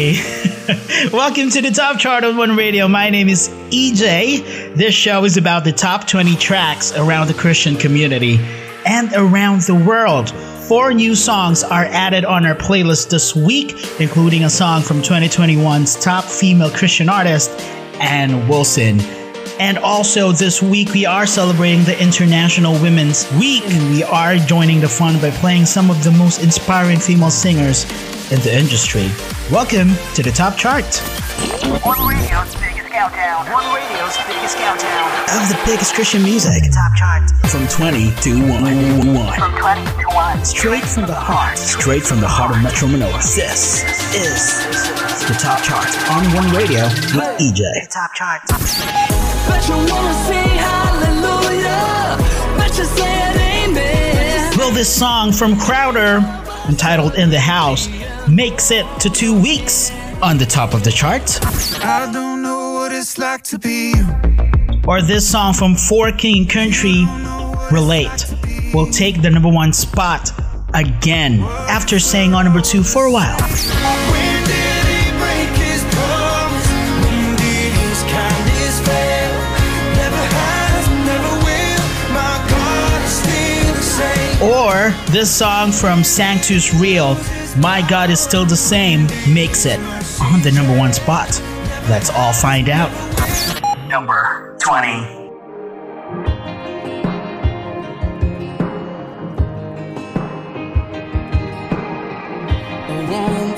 Welcome to the Top Chart on One Radio. My name is EJ. This show is about the top 20 tracks around the Christian community and around the world. Four new songs are added on our playlist this week, including a song from 2021's top female Christian artist, Anne Wilson. And also this week we are celebrating the International Women's Week. We are joining the fun by playing some of the most inspiring female singers in the industry. Welcome to the top chart. One radio's biggest countdown. One radio's biggest countdown. Of the biggest Christian music. Top chart. From 20 to 1. 1. From 20 to 1. Straight from the heart. Straight from the heart of Metro Manila. This is the top chart on One Radio with EJ. Top chart. Bet you wanna say hallelujah. Bet you say it amen. Will this song from Crowder, entitled In the House, makes it to two weeks on the top of the chart? I don't know what it's like to be you. Or this song from Four King Country, Relate, will take the number one spot again after staying on number two for a while. Or this song from Sanctus Real, My God is Still the Same, makes it on the number one spot. Let's all find out. Number 20. I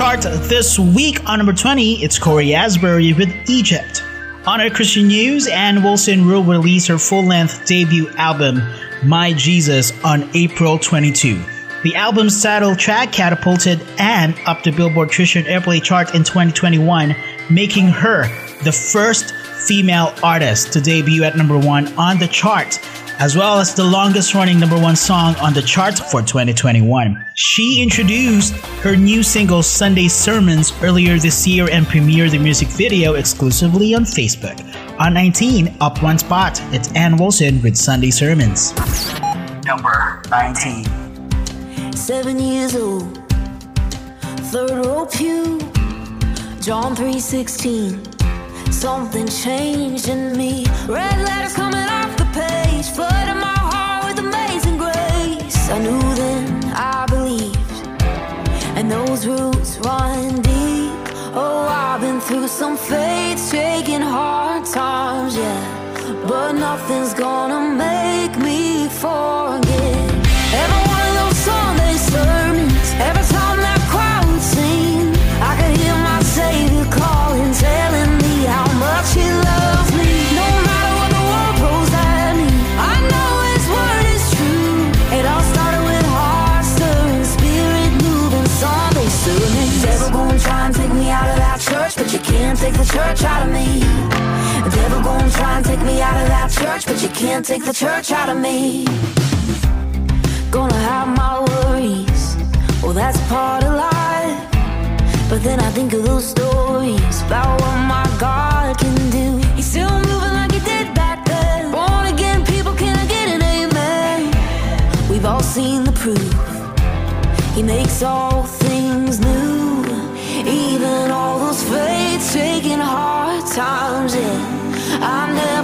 chart this week. On number 20, it's Cory Asbury with Egypt. On our Christian news, Anne Wilson will release her full length debut album, My Jesus, on April 22. The album's title track catapulted Anne up the Billboard Christian Airplay chart in 2021, making her the first female artist to debut at number one on the chart as well as the longest running number one song on the charts for 2021. She introduced her new single Sunday Sermons earlier this year and premiered the music video exclusively on Facebook. On 19, up one spot, it's Anne Wilson with Sunday Sermons. Number 19. Seven years old, third row pew, John 3:16. Something changed in me. Red letters coming off days, flooded my heart with amazing grace. I knew then I believed, and those roots run deep. Oh, I've been through some faith shaking hard times, yeah. But nothing's gonna make me forget. take the church out of me. The devil gonna try and take me out of that church, but you can't take the church out of me. Gonna have my worries, well that's part of life. But then I think of those stories about what my God can do. He's still moving like he did back then. Born again people, can I get an amen? We've all seen the proof. He makes all taking hard times in. I'm never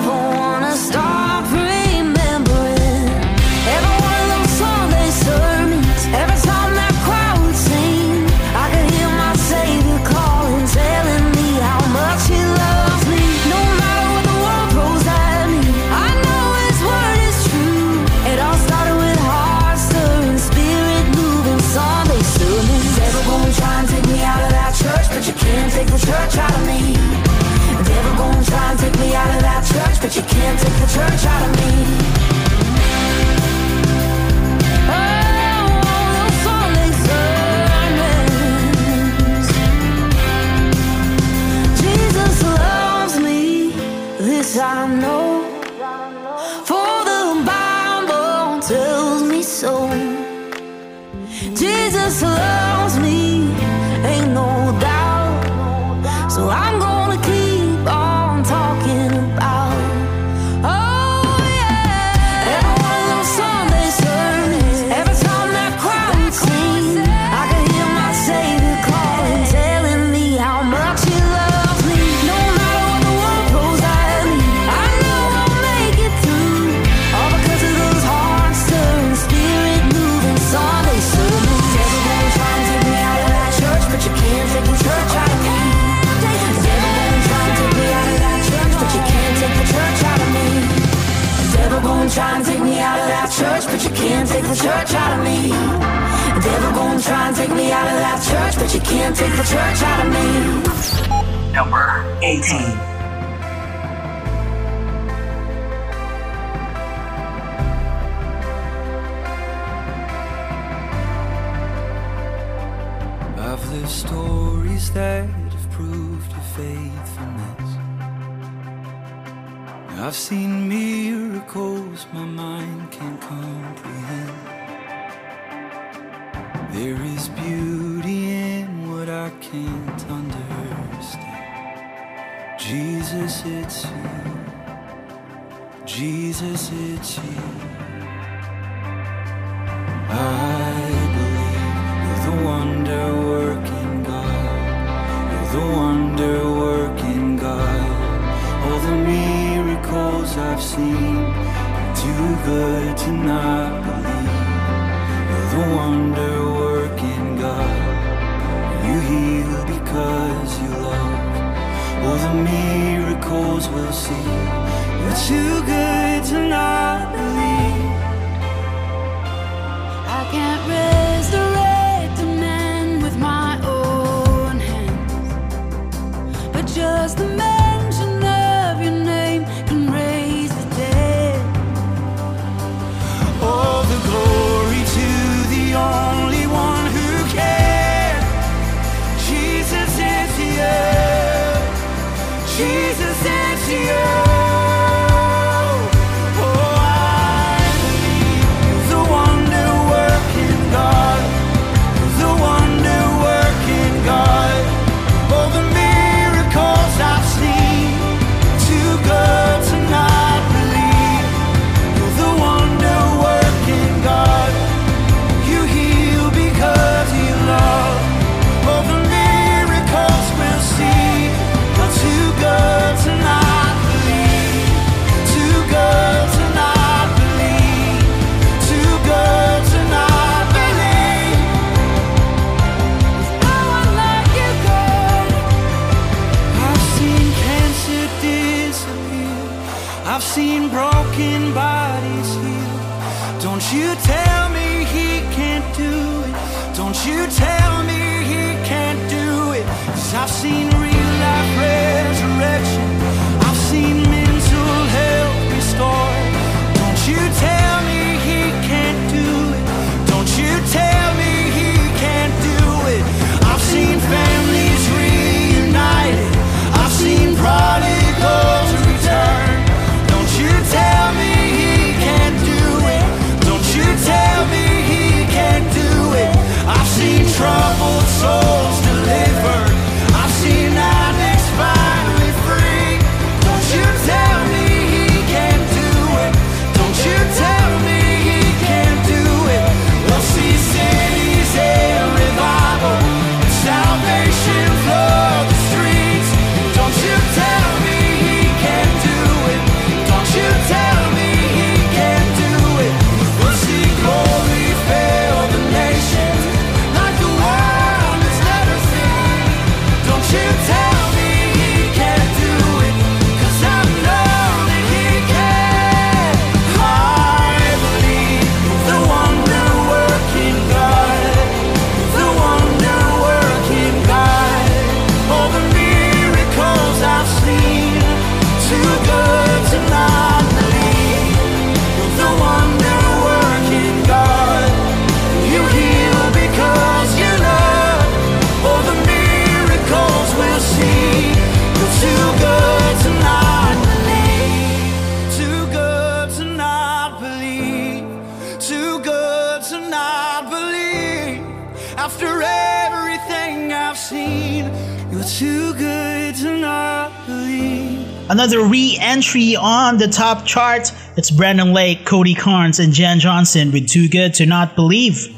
top chart. It's Brandon Lake, Cody Carnes, and Jenn Johnson with Too Good to Not Believe.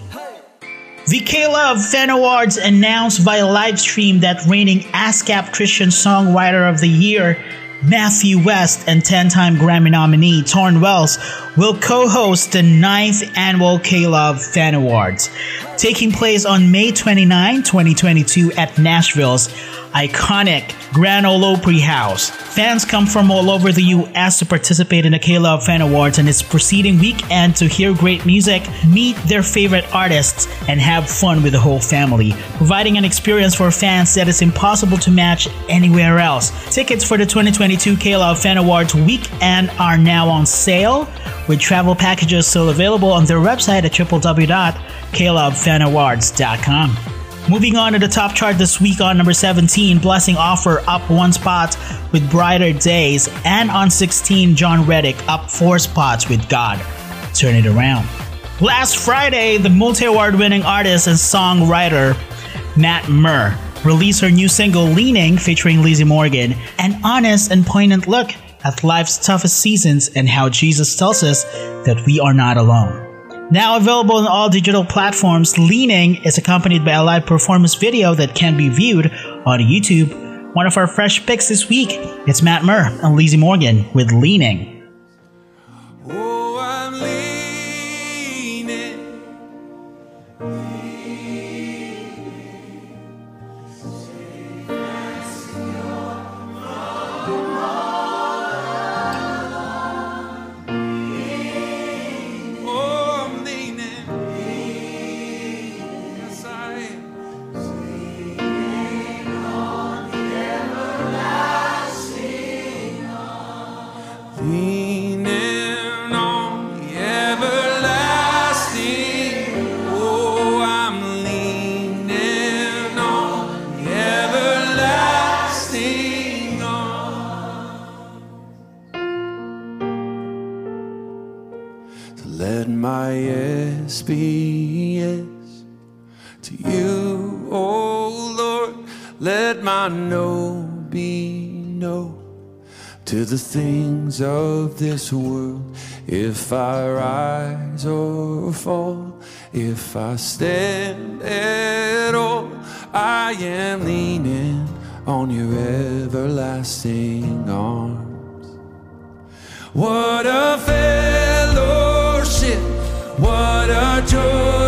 The K-Love Fan Awards announced via live stream that reigning ASCAP Christian Songwriter of the Year, Matthew West, and 10-time Grammy nominee Tauren Wells will co-host the 9th annual K-Love Fan Awards, taking place on May 29, 2022 at Nashville's iconic Grand Ole Opry House. Fans come from all over the U.S. to participate in the K-Love Fan Awards and its preceding weekend to hear great music, meet their favorite artists, and have fun with the whole family, providing an experience for fans that is impossible to match anywhere else. Tickets for the 2022 K-Love Fan Awards weekend are now on sale, with travel packages still available on their website at www.klovefanawards.com. Moving on to the top chart this week on number 17, Blessing Offor up one spot with Brighter Days, and on 16, Jon Reddick up four spots with God. Turn it around. Last Friday, the multi award winning artist and songwriter Matt Maher released her new single Leaning featuring Lizzie Morgan, an honest and poignant look at life's toughest seasons and how Jesus tells us that we are not alone. Now available on all digital platforms, Leaning is accompanied by a live performance video that can be viewed on YouTube. One of our fresh picks this week, it's Matt Maher and Lizzie Morgan with Leaning. This world. If I rise or fall, if I stand at all, I am leaning on your everlasting arms. What a fellowship, what a joy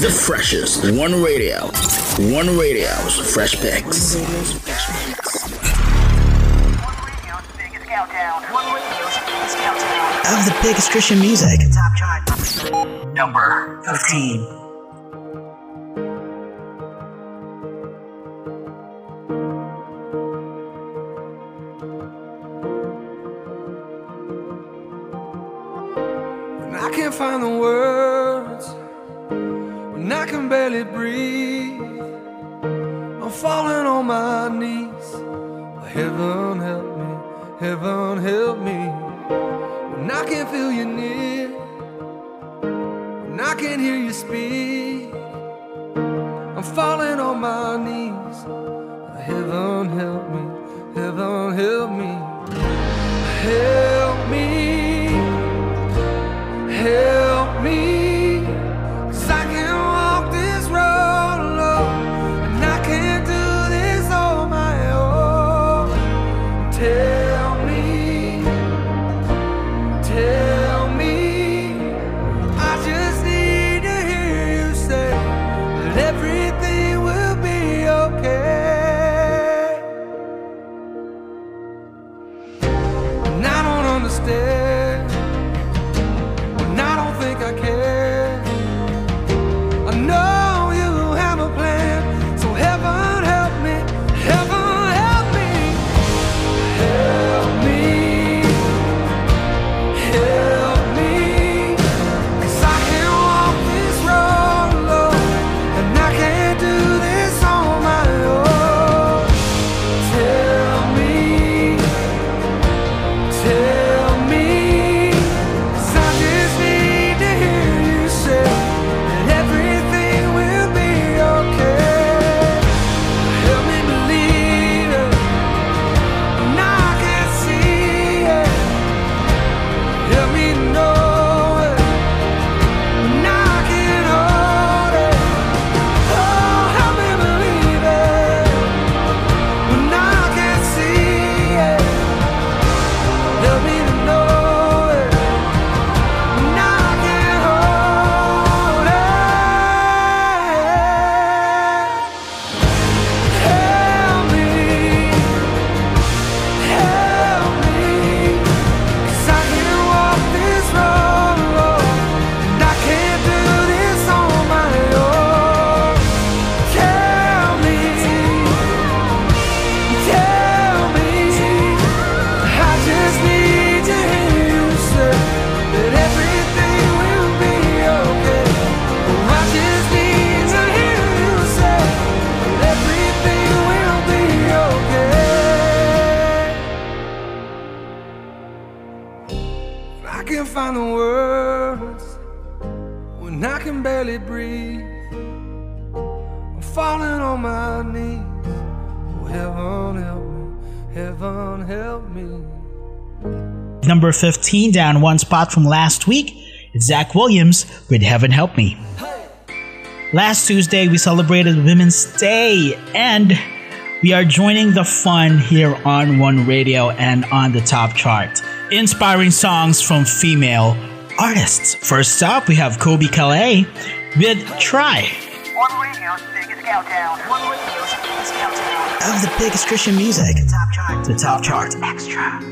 The freshest. One radio. One radio's fresh picks. One radio's fresh picks. Of the biggest Christian music. Top chart. Number 15. Number 15, down one spot from last week, it's Zach Williams with Heaven Help Me. Last Tuesday, we celebrated Women's Day, and we are joining the fun here on One Radio and on the top chart. Inspiring songs from female artists. First up, we have Colbie Caillat with Try. One radio's biggest countdown. One radio's biggest countdown. Of the biggest Christian music. Top chart. The top chart. Extra.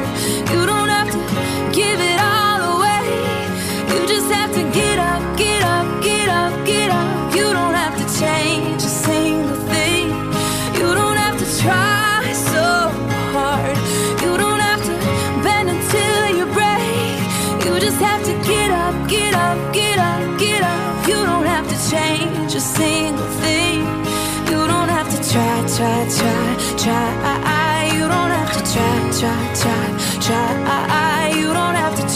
Give it all away. You just have to get up, get up, get up, get up. You don't have to change a single thing. You don't have to try so hard. You don't have to bend until you break. You just have to get up, get up, get up, get up. You don't have to change a single thing. You don't have to try, try, try, try. You don't have to try, try, try, try.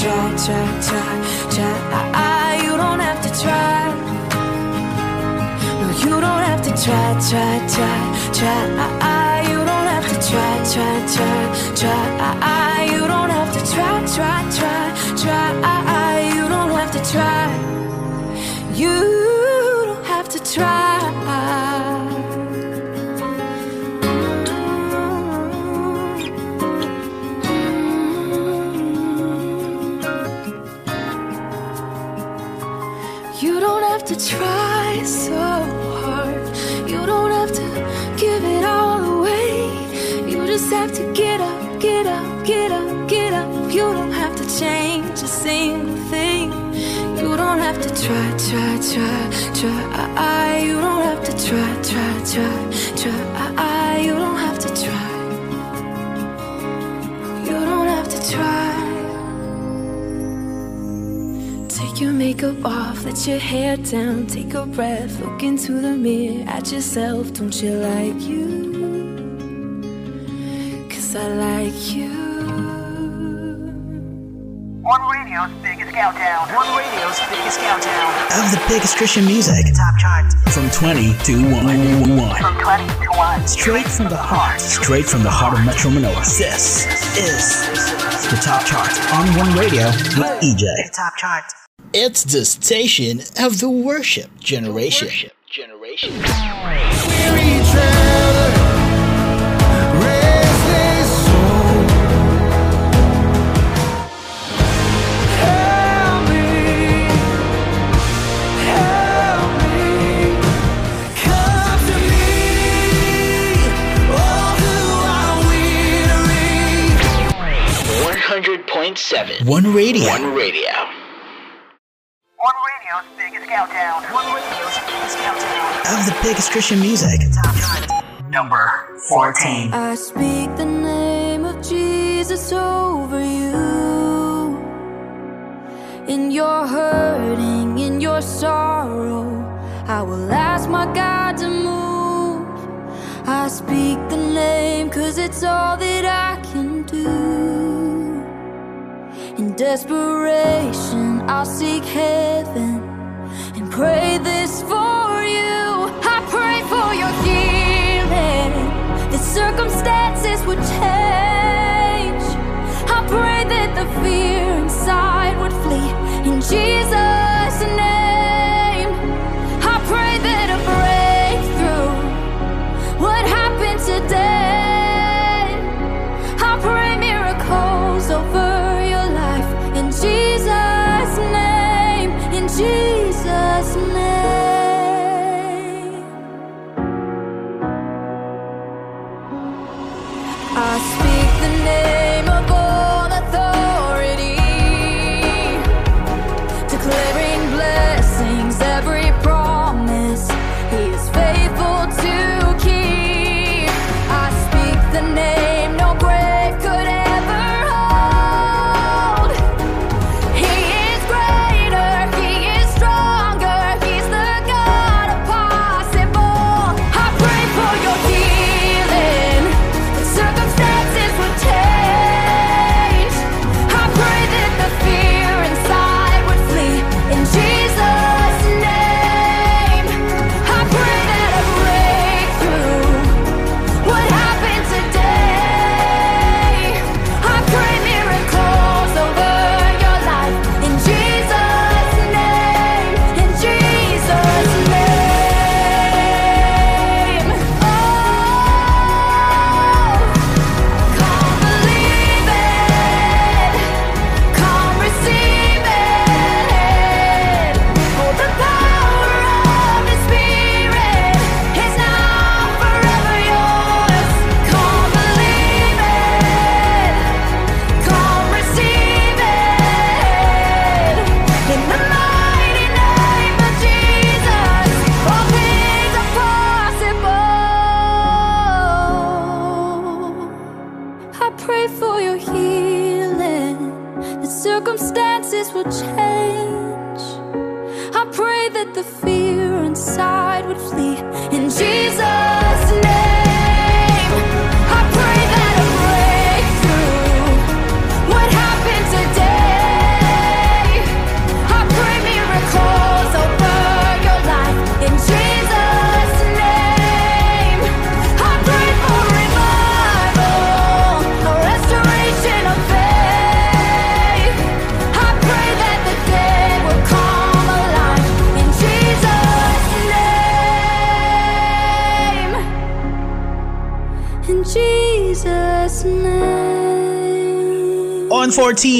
Try, try, try, try. You don't have to try, try, try, try. You don't have to try. No, you don't have to try, try, try, try. You don't have to try, try, try, try. You don't have to try, try, try, try. You don't have to try. You don't have to try. Have to get up, get up, get up, get up. You don't have to change a single thing. You don't have to try, try, try, try. You don't have to try, try, try, try. You don't have to try. You don't have to try. Take your makeup off, let your hair down, take a breath, look into the mirror at yourself. Don't you like you? Cause I like you. One radio's biggest countdown. One radio's biggest countdown. Of the biggest Christian music. Top chart. From 20 to 1. From 20 to 1. Straight from the heart. Straight from the heart of Metro Manila. This is the top chart on One Radio with EJ. Top chart. It's the station of the worship generation. Generation. Weary traveler, 101.7. One Radio. One Radio. One radio's biggest countdown. One radio's biggest countdown. Of the biggest Christian music. Number 14. I speak the name of Jesus over you. In your hurting, in your sorrow, I will ask my God to move. I speak the name cause it's all that I can do. In desperation, I'll seek heaven and pray this for you. I pray for your healing. The circumstances would change. I pray that the fear inside would flee in Jesus'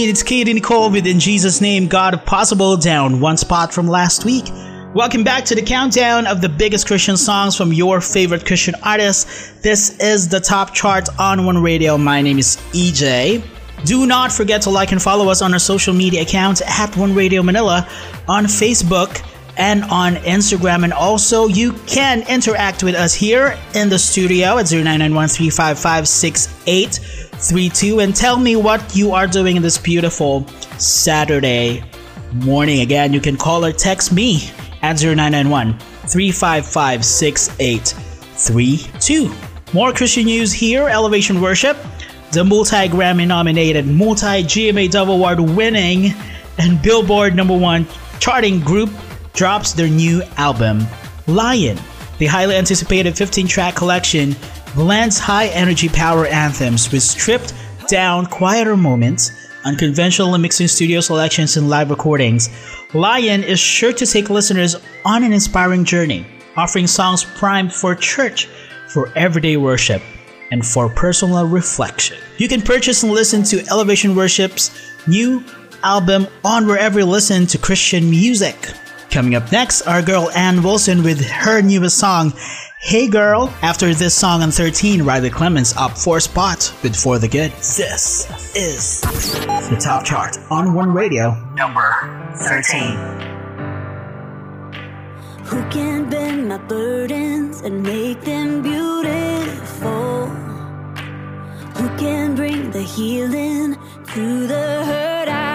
14, it's Katy Nichole with In Jesus' Name, God of Possible, down one spot from last week. Welcome back to the countdown of the biggest Christian songs from your favorite Christian artists. This is the top chart on One Radio. My name is EJ. Do not forget to like and follow us on our social media accounts at One Radio Manila on Facebook and on Instagram. And also, you can interact with us here in the studio at 0991-355-6832 and tell me what you are doing in this beautiful Saturday morning. Again, you can call or text me at 0991 355 6832. More Christian news here Elevation Worship, the multi Grammy nominated, multi GMA Dove Award winning, and Billboard number one charting group drops their new album, Lion. The highly anticipated 15 track collection blends high energy power anthems with stripped down, quieter moments, unconventional mixing studio selections, and live recordings. Lion is sure to take listeners on an inspiring journey, offering songs primed for church, for everyday worship, and for personal reflection. You can purchase and listen to Elevation Worship's new album on wherever you listen to Christian music. Coming up next, our girl Anne Wilson with her newest song, Hey Girl. After this song on 13, Riley Clemmons up four spots before the Good. This is the top chart on One Radio, number 13. Who can bend my burdens and make them beautiful? Who can bring the healing to the hurt I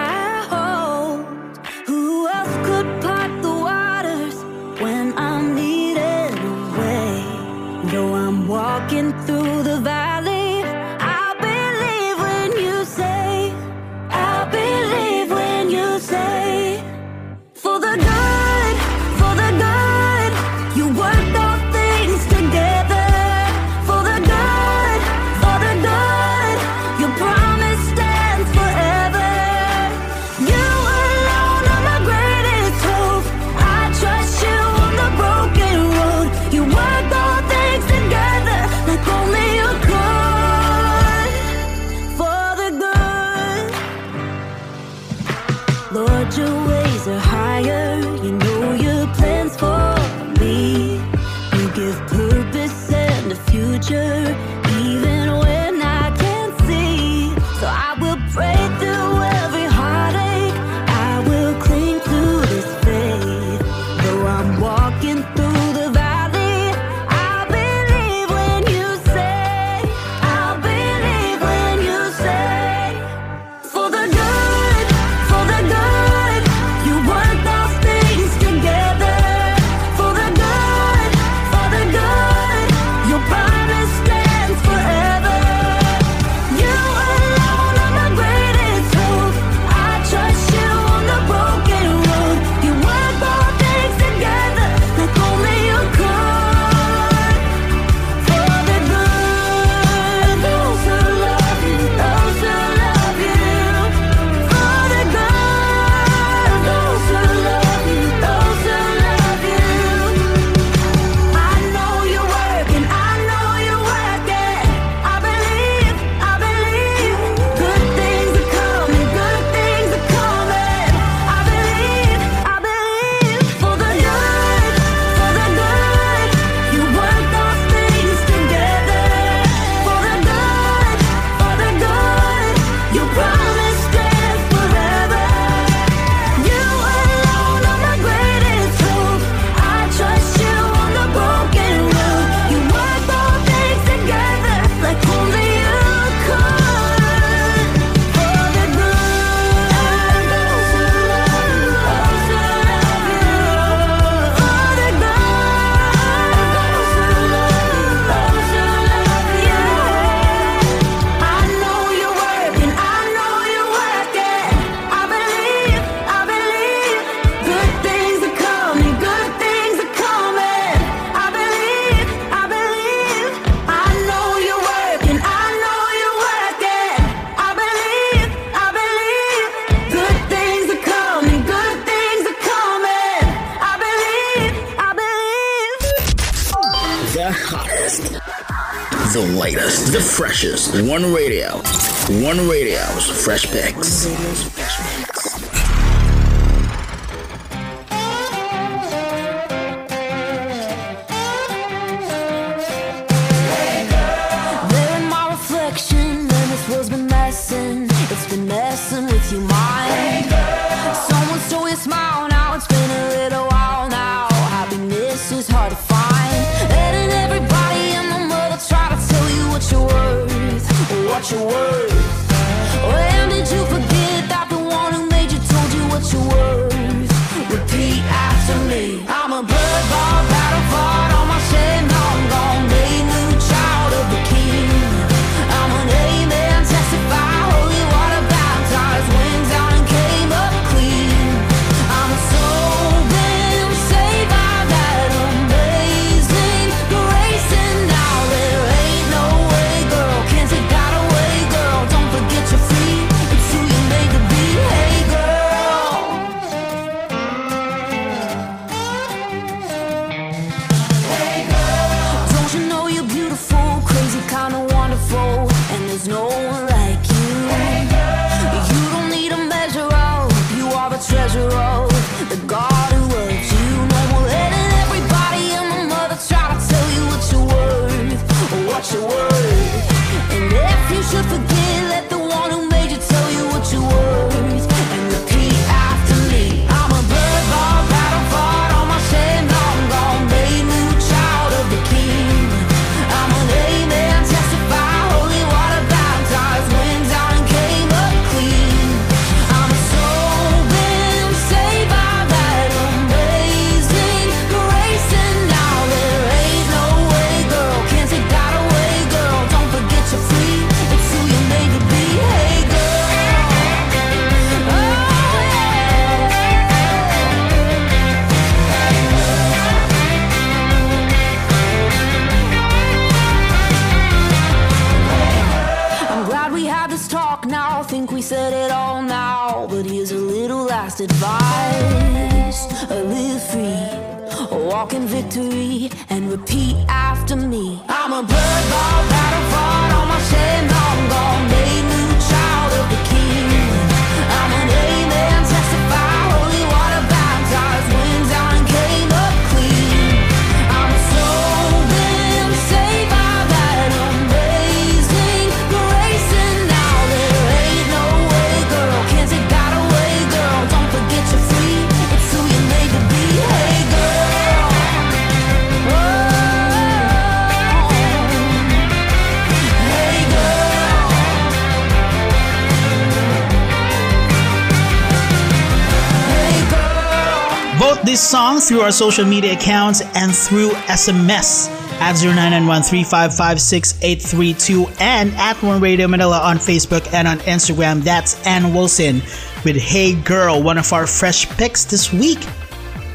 through our social media accounts and through SMS at 0991-355-6832 and at One Radio Manila on Facebook and on Instagram. That's Anne Wilson with Hey Girl, one of our fresh picks this week.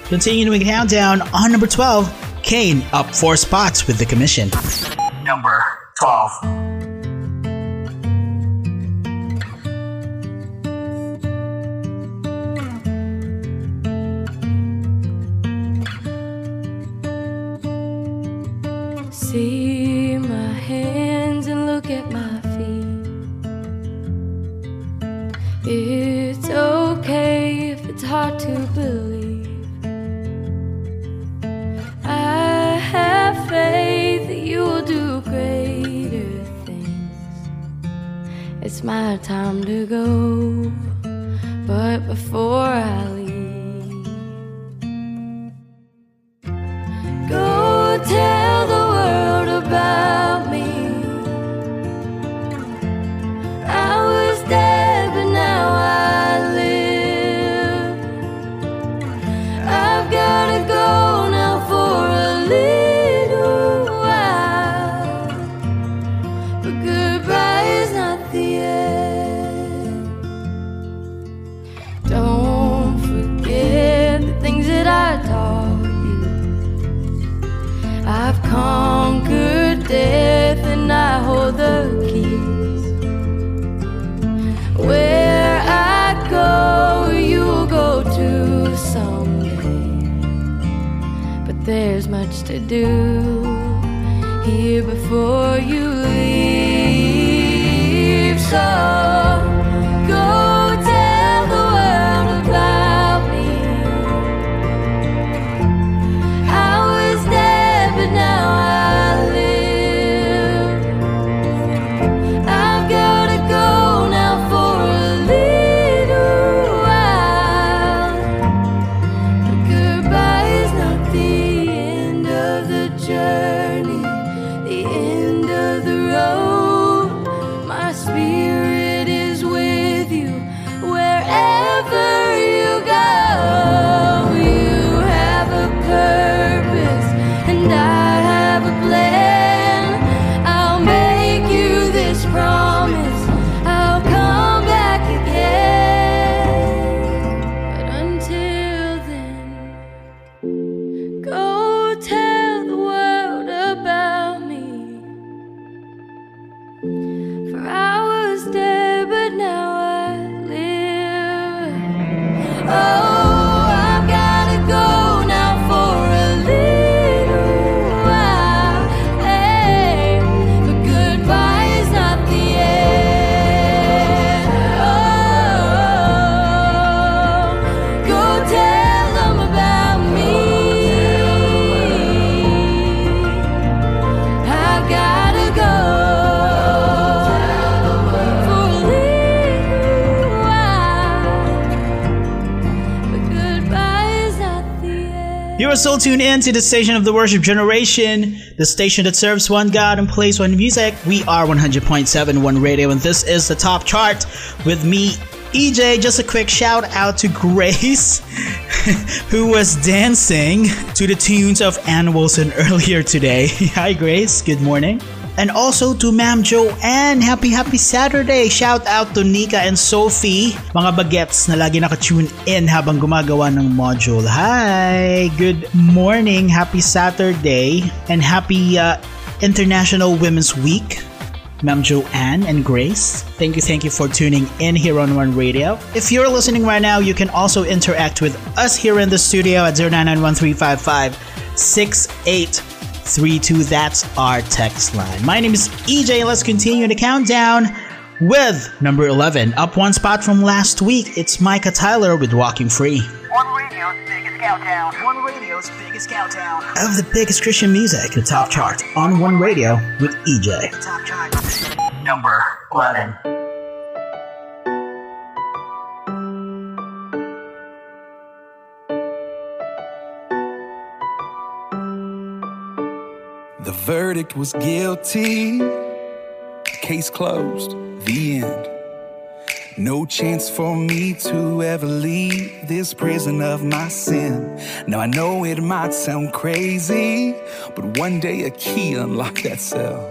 Continuing the countdown on number 12, Cain up four spots with the commission. Number 12. To do here before you leave. So are still tuned in to the station of the worship generation, the station that serves one God and plays one music. We are 100.7 One Radio, and this is the top chart with me, EJ. Just a quick shout out to Grace, who was dancing to the tunes of Anne Wilson earlier today. Hi, Grace. Good morning. And also to Ma'am Joanne, happy happy Saturday! Shout out to Nika and Sophie, mga bagets na lagi nakatune in habang gumagawa ng module. Hi! Good morning, happy Saturday, and happy uh, International Women's Week. Ma'am Joanne and Grace. Thank you, thank you for tuning in here on One Radio. If you're listening right now, you can also interact with us here in the studio at 0991-355-6832. That's our text line. My name is EJ. Let's continue the countdown with number 11. Up one spot from last week, it's Micah Tyler with Walking Free. One radio's biggest countdown. One radio's biggest countdown. Of the biggest Christian music, the top chart on One Radio with EJ. Top chart. Number 11. Verdict was guilty. Case closed. The end. No chance for me to ever leave this prison of my sin. Now I know it might sound crazy, but one day a key unlocked that cell.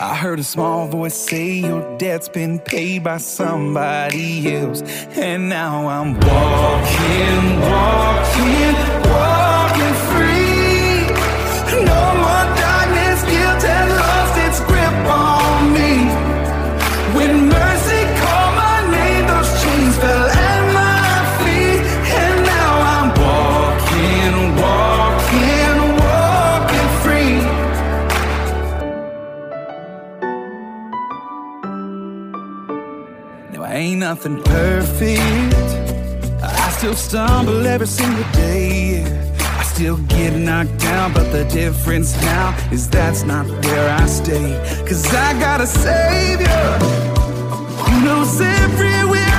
I heard a small voice say your debt's been paid by somebody else. And now I'm walking, walking, walking nothing perfect. I still stumble every single day. I still get knocked down, but the difference now is that's not where I stay. Cause I got a savior who knows everywhere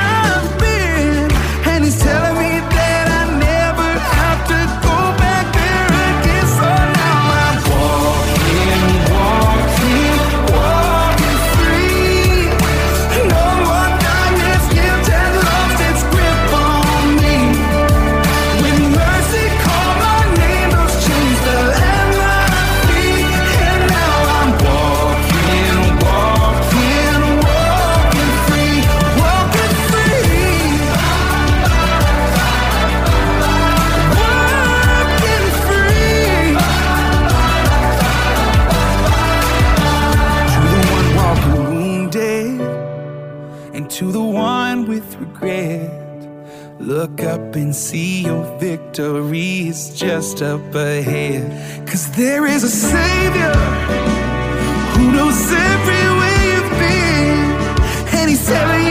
up and see your victory is just up ahead. Cause there is a Savior who knows everywhere you've been. And he's telling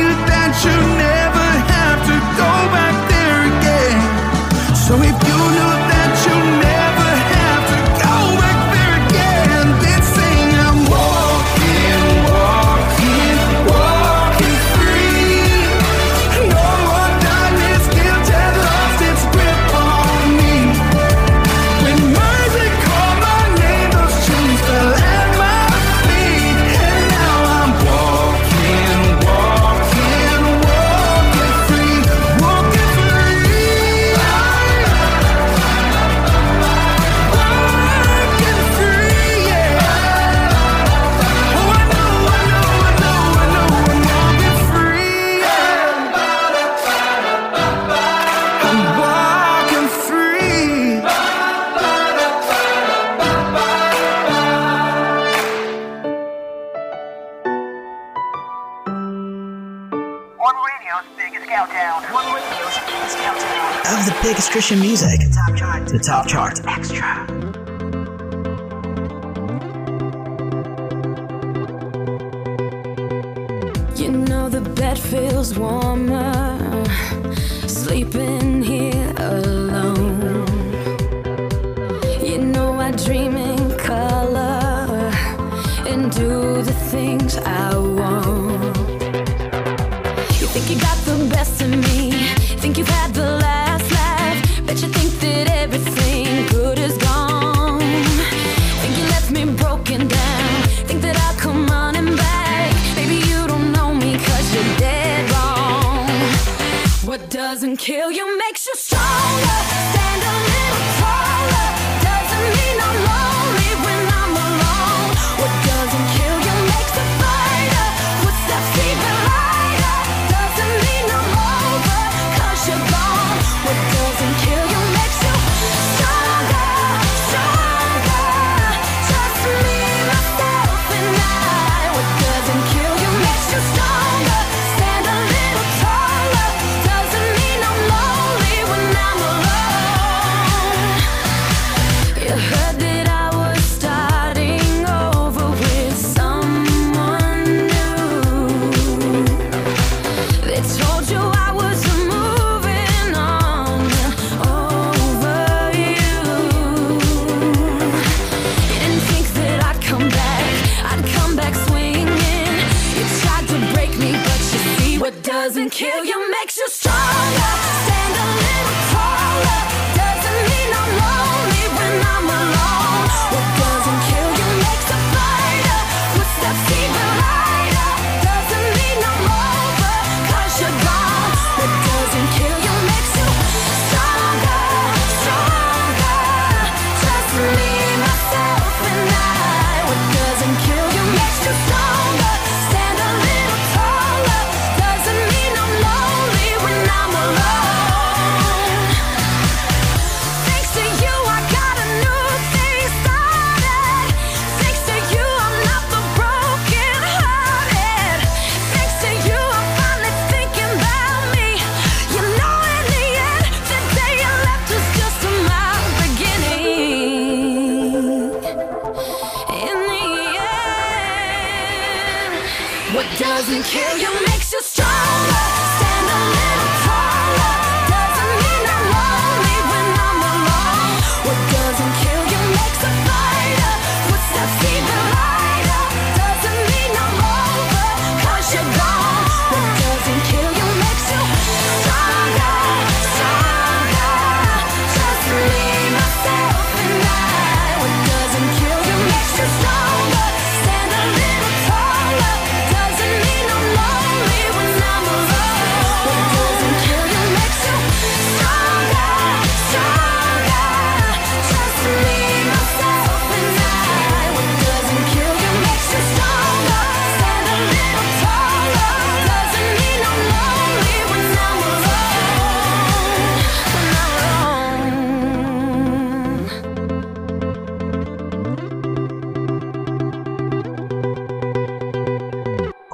biggest Christian music, Top chart. the top chart. Extra. You know the bed feels warmer sleeping doesn't kill you makes you stronger.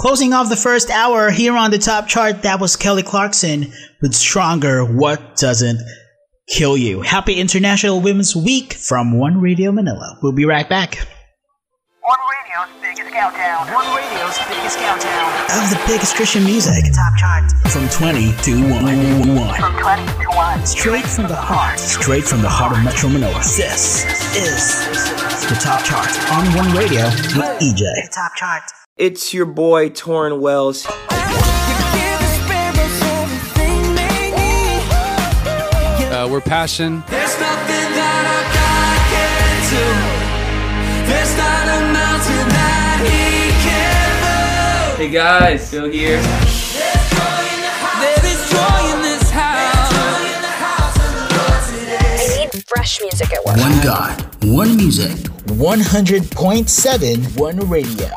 Closing off the first hour here on the top chart, that was Kelly Clarkson with Stronger What Doesn't Kill You. Happy International Women's Week from One Radio Manila. We'll be right back. One radio's biggest countdown. One radio's biggest countdown. Of the biggest Christian music Top chart from 20 to 1. 1. from 20 to 1. Straight from the heart, straight from the heart of Metro Manila. This is the top chart on One Radio with EJ. Top chart. It's your boy Tauren Wells. Uh, we're passion. There's nothing that our God can do. There's not a mountain that He can move. Hey guys, Phil here. There is joy in this house. I need fresh music at work. One God, one music. 100.7 One Radio.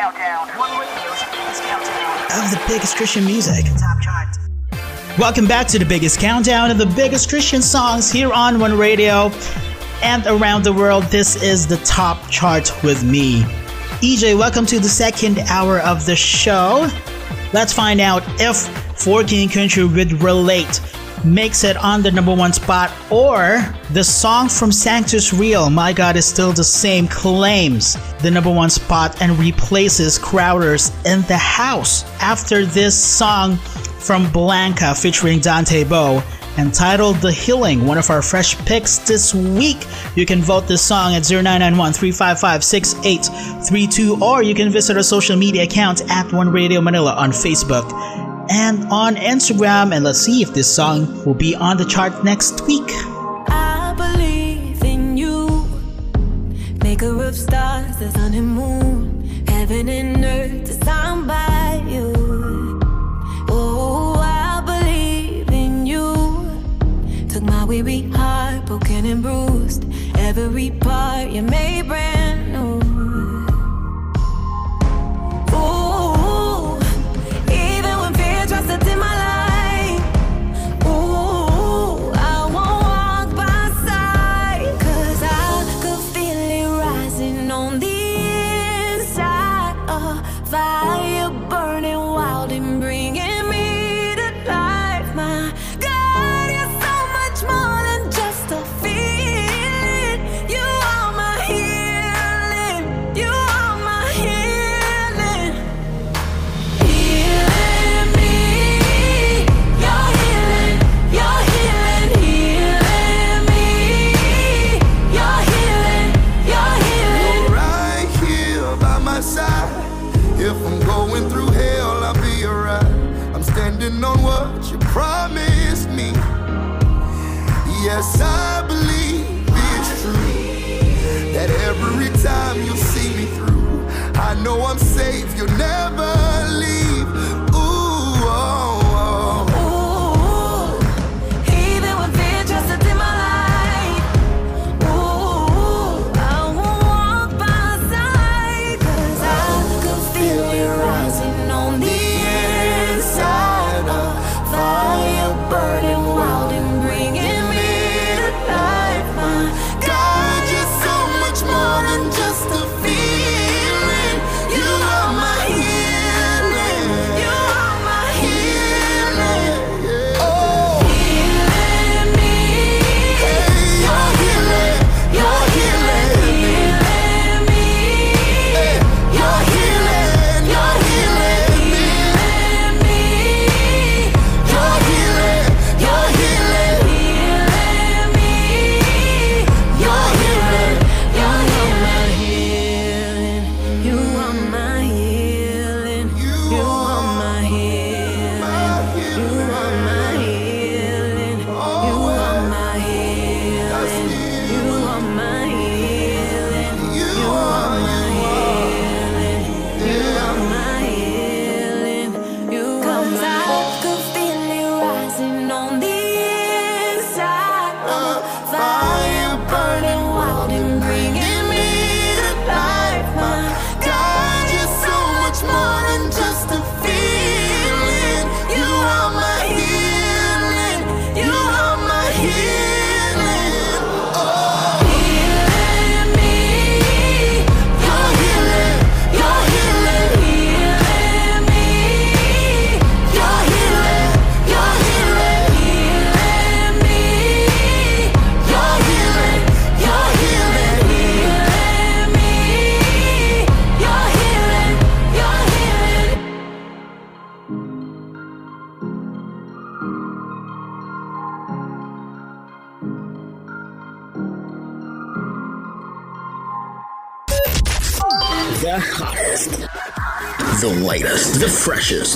One radio's biggest countdown. One radio's biggest countdown. Of the biggest Christian music. Top. Welcome back to the biggest countdown of the biggest Christian songs here on One Radio and around the world. This is the top chart with me. EJ, welcome to the second hour of the show. Let's find out if For King and Country would relate makes it on the number one spot or the song from Sanctus Real, My God is Still the Same, claims the number one spot and replaces Crowder's In the House after this song from Blanca featuring Dante Bowe entitled The Healing, one of our fresh picks this week. You can vote this song at 0991 355 6832 or you can visit our social media account at One Radio Manila on Facebook and on Instagram. And let's see if this song will be on the chart next week. I believe in you. Maker of stars, the sun and moon. Heaven and earth designed by you. Oh, I believe in you. Took my weary heart, broken and bruised. Every part you made brand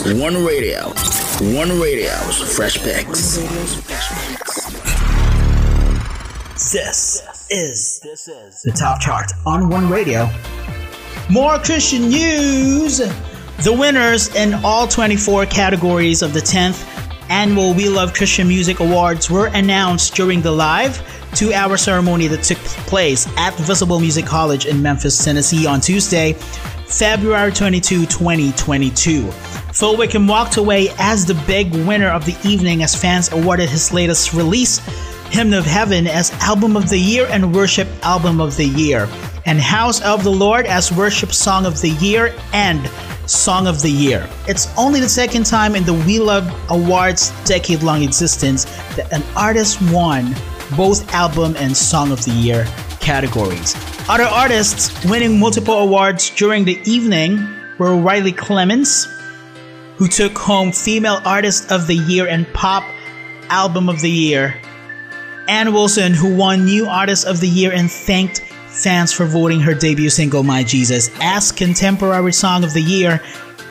One radio. One radio's fresh picks. This is the top chart on One Radio. More Christian news. The winners in all 24 categories of the 10th annual We Love Christian Music Awards were announced during the live two hour ceremony that took place at Visible Music College in Memphis, Tennessee on Tuesday, February 22, 2022. Phil Wickham walked away as the big winner of the evening as fans awarded his latest release, Hymn of Heaven, as Album of the Year and Worship Album of the Year, and House of the Lord as Worship Song of the Year and Song of the Year. It's only the second time in the We Love Awards decade long existence that an artist won both Album and Song of the Year categories. Other artists winning multiple awards during the evening were Riley Clemmons, who took home Female Artist of the Year and Pop Album of the Year, Anne Wilson, who won New Artist of the Year and thanked fans for voting her debut single My Jesus as Contemporary Song of the Year,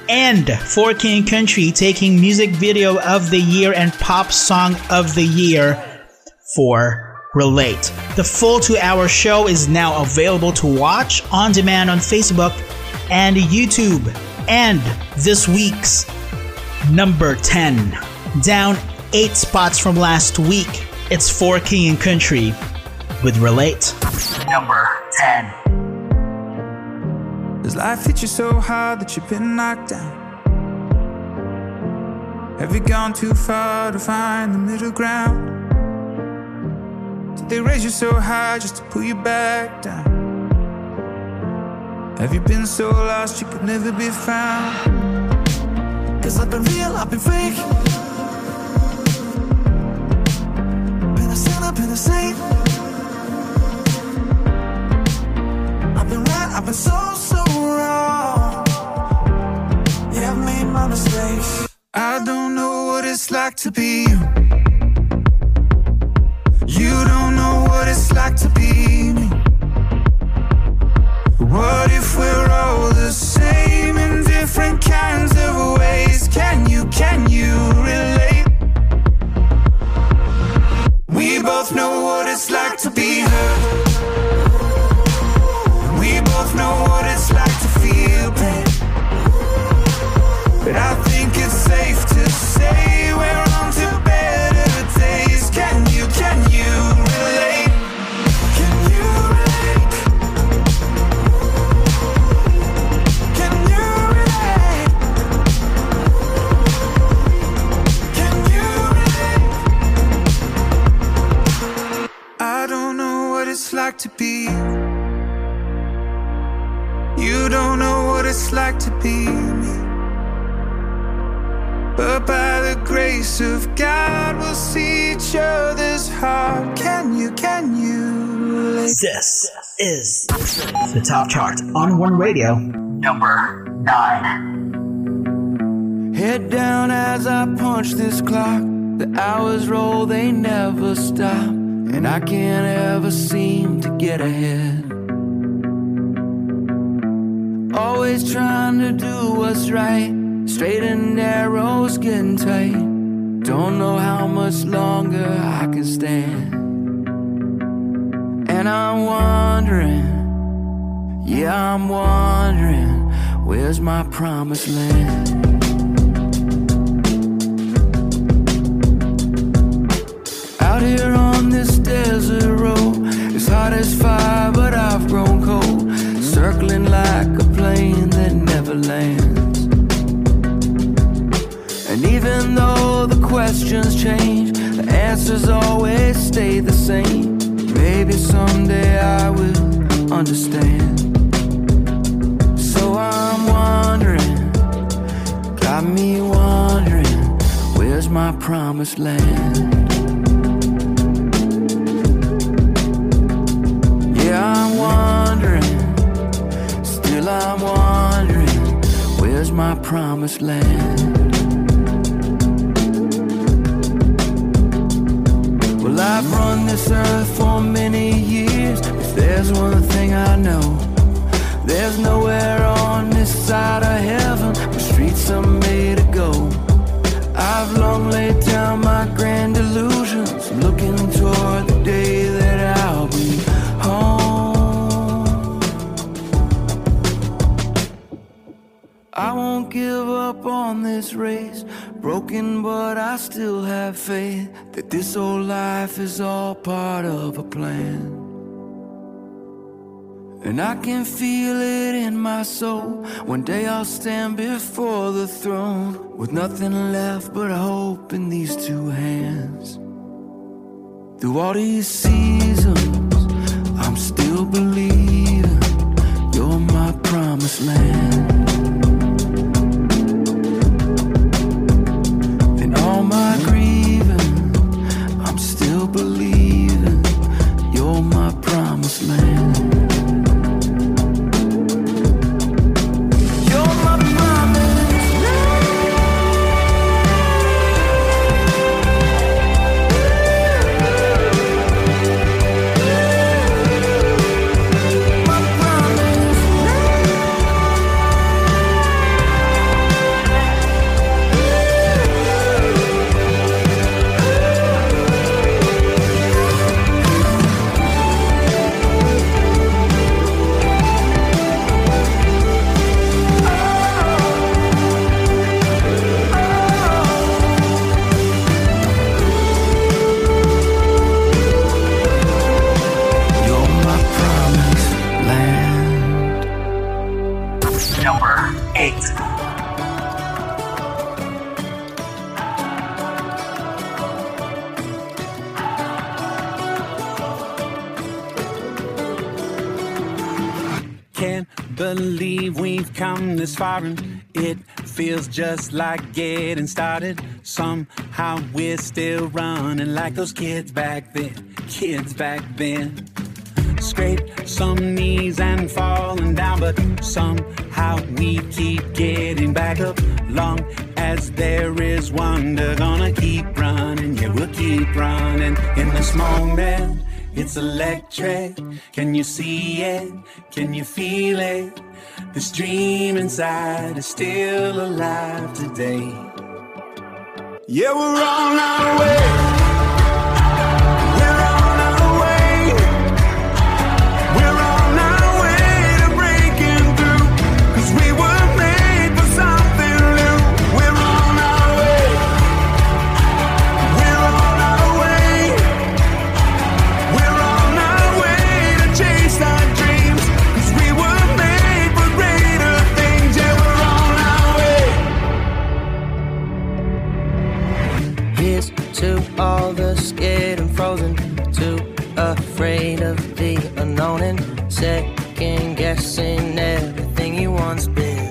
and For King Country taking Music Video of the Year and Pop Song of the Year for Relate. The full two hour show is now available to watch on demand on Facebook and YouTube. And this week's number 10, down eight spots from last week, it's For King and Country with Relate. Number 10. Does life hit you so hard that you've been knocked down? Have you gone too far to find the middle ground? Did they raise you so high just to pull you back down? Have you been so lost you could never be found? Cause I've been real, I've been fake. Been a sinner, been a saint. I've been right, I've been so, so wrong. Yeah, I've made my mistakes. I don't know what it's like to be you. You don't know what it's like to be what if we're all the same in different kinds of ways? Can you, can you relate? We both know what it's like to be hurt me. But by the grace of God, we'll see each other's heart. Can you, can you? This is the top chart on One Radio, number nine. Head down as I punch this clock. The hours roll, they never stop. And I can't ever seem to get ahead. Always trying to do what's right. Straight and narrow's getting tight. Don't know how much longer I can stand. And I'm wondering, yeah, I'm wondering, where's my promised land? Out here on this desert road, it's hot as fire, but I've grown cold. Circling like a plane that never lands. And even though the questions change, the answers always stay the same. Maybe someday I will understand. So I'm wondering, got me wondering, where's my promised land? Yeah, I'm wondering, still I'm wondering, my promised land? Well, I've run this earth for many years. If there's one thing I know, there's nowhere on this side of heaven where streets are made to go. I've long laid down my grand illusions, looking toward won't give up on this race. Broken, but I still have faith that this old life is all part of a plan. And I can feel it in my soul. One day I'll stand before the throne with nothing left but hope in these two hands. Through all these seasons, I'm still believing you're my promised land. My grieving, I'm still believing just like getting started. Somehow we're still running like those kids back then, kids back then. Scrape some knees and falling down, but somehow we keep getting back up. Long as there is wonder, gonna keep running, yeah, we'll keep running in this moment. It's electric. Can you see it? Can you feel it? This dream inside is still alive today. Yeah, we're on our way. Afraid of the unknown and second guessing everything you once been.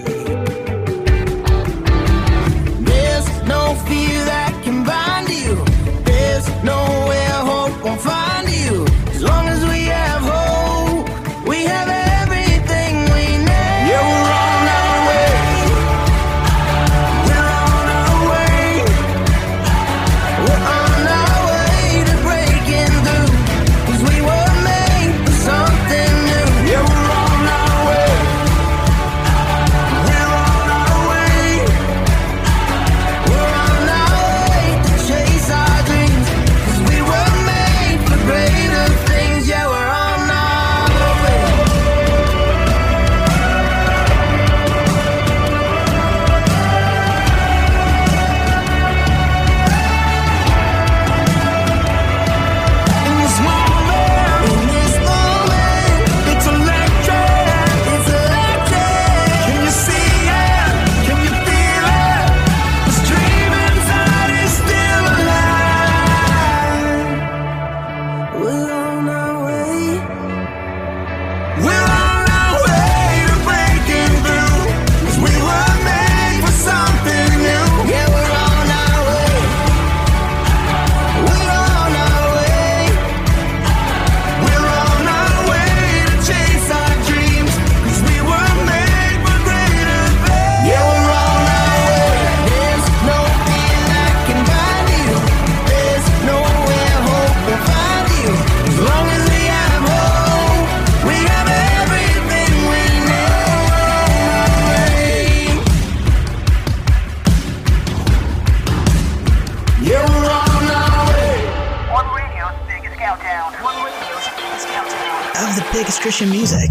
Christian music.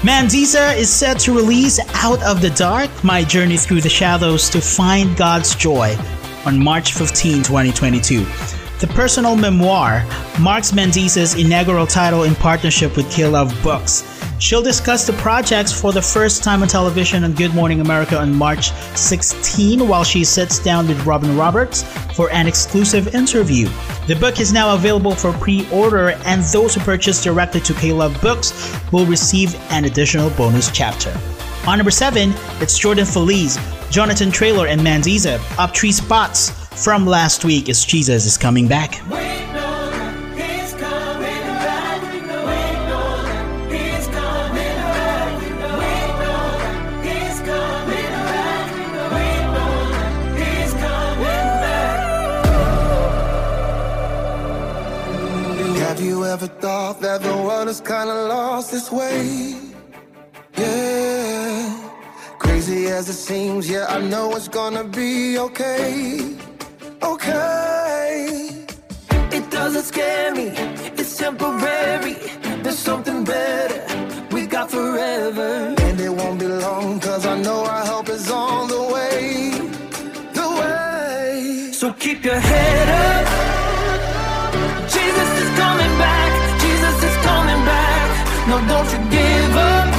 Mandisa is set to release Out of the Dark My Journey Through the Shadows to Find God's Joy on March 15, 2022. The personal memoir marks Mandisa's inaugural title in partnership with K-Love Books. She'll discuss the projects for the first time on television on Good Morning America on March 16 while she sits down with Robin Roberts for an exclusive interview. The book is now available for pre order, and those who purchase directly to K-Love Books will receive an additional bonus chapter. On number 7, it's Jordan Feliz, Jonathan Traylor, and Mandisa, up three spots from last week as Jesus is coming back. Lost this way? Yeah. Crazy as it seems, yeah, I know it's gonna be okay. Okay. It doesn't scare me, it's temporary. There's something better we got forever. And it won't be long, cause I know our help is on the way. The way. So keep your head up. No, don't you give up.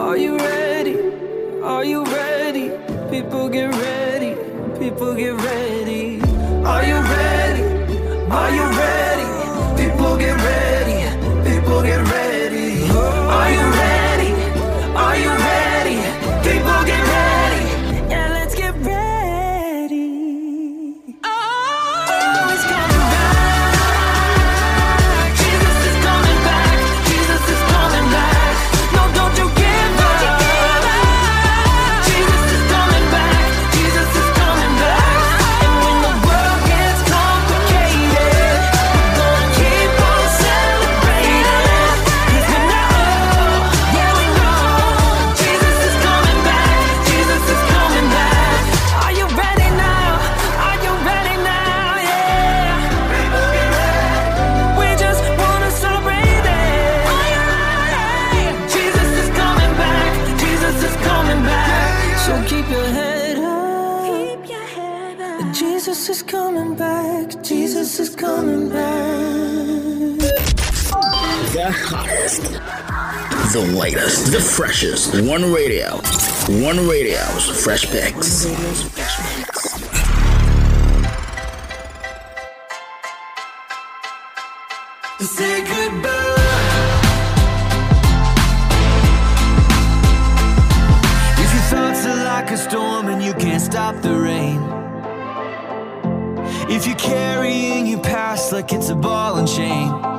Are you ready? Are you ready? People get ready. People get ready. Are you ready? Are you ready? People get ready. The latest. The freshest. One radio. One radio's fresh picks. Say goodbye. If your thoughts are like a storm and you can't stop the rain. If you're carrying your past like it's a ball and chain.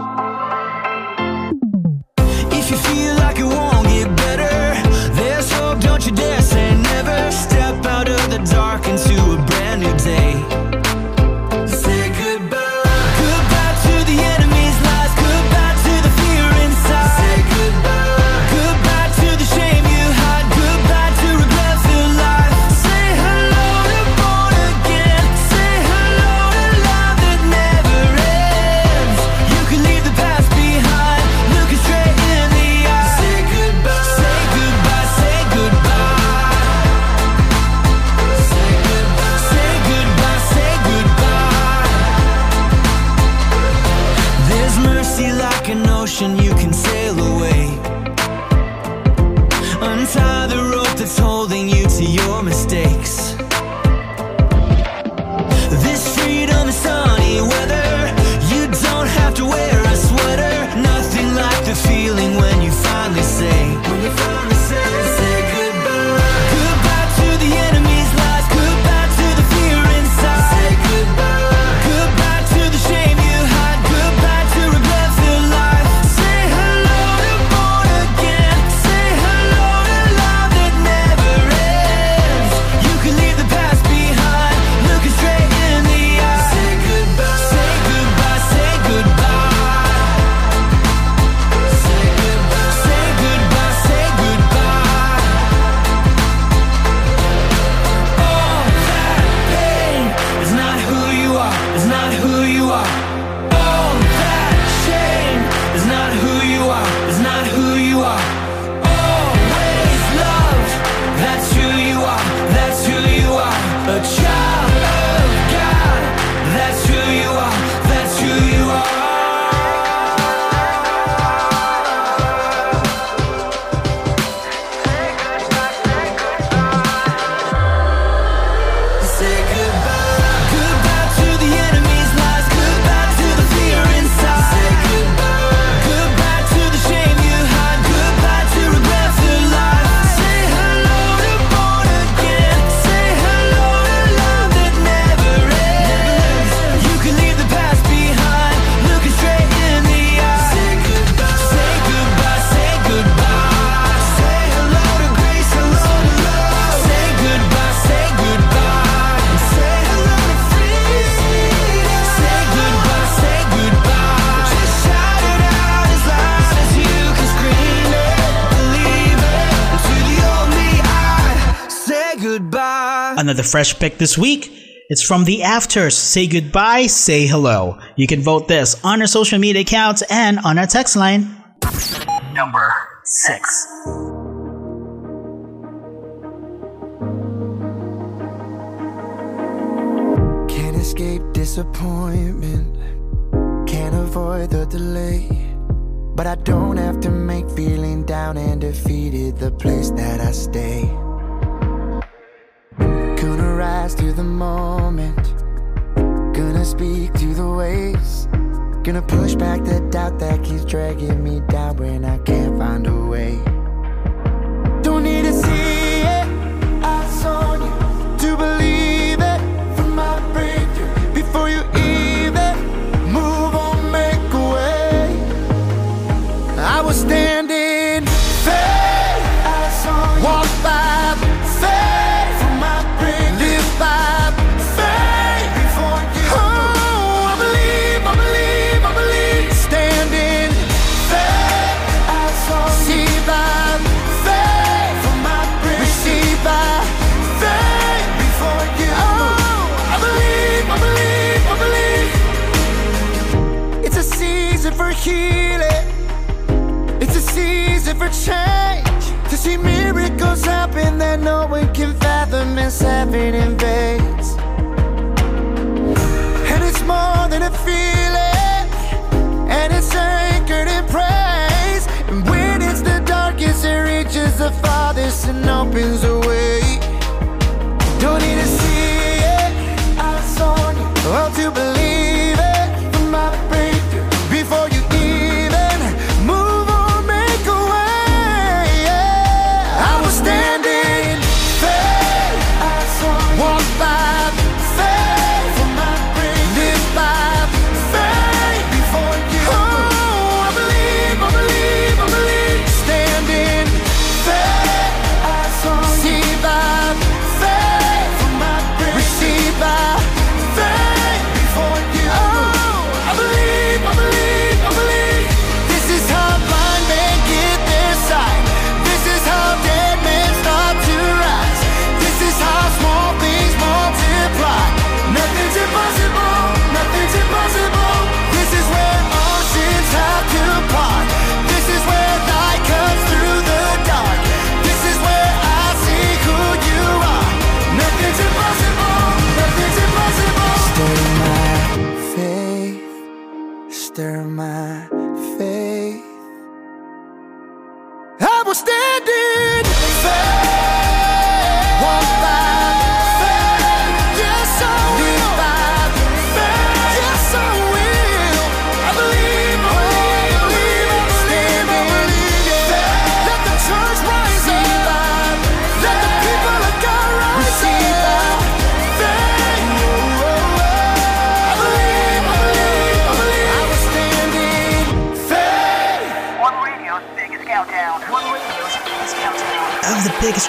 fresh pick this week. It's from the afters. Say goodbye, say hello. You can vote this on our social media accounts and on our text line. Number six. Can't escape disappointment. Can't avoid the delay. But I don't have to make feeling down and defeated the place that I stay rise to the moment. Gonna speak to the waves. Gonna push back the doubt that keeps dragging me down when I can't find a way. heaven invades. And it's more than a feeling, and it's anchored in praise. And when it's the darkest, it reaches the farthest and opens the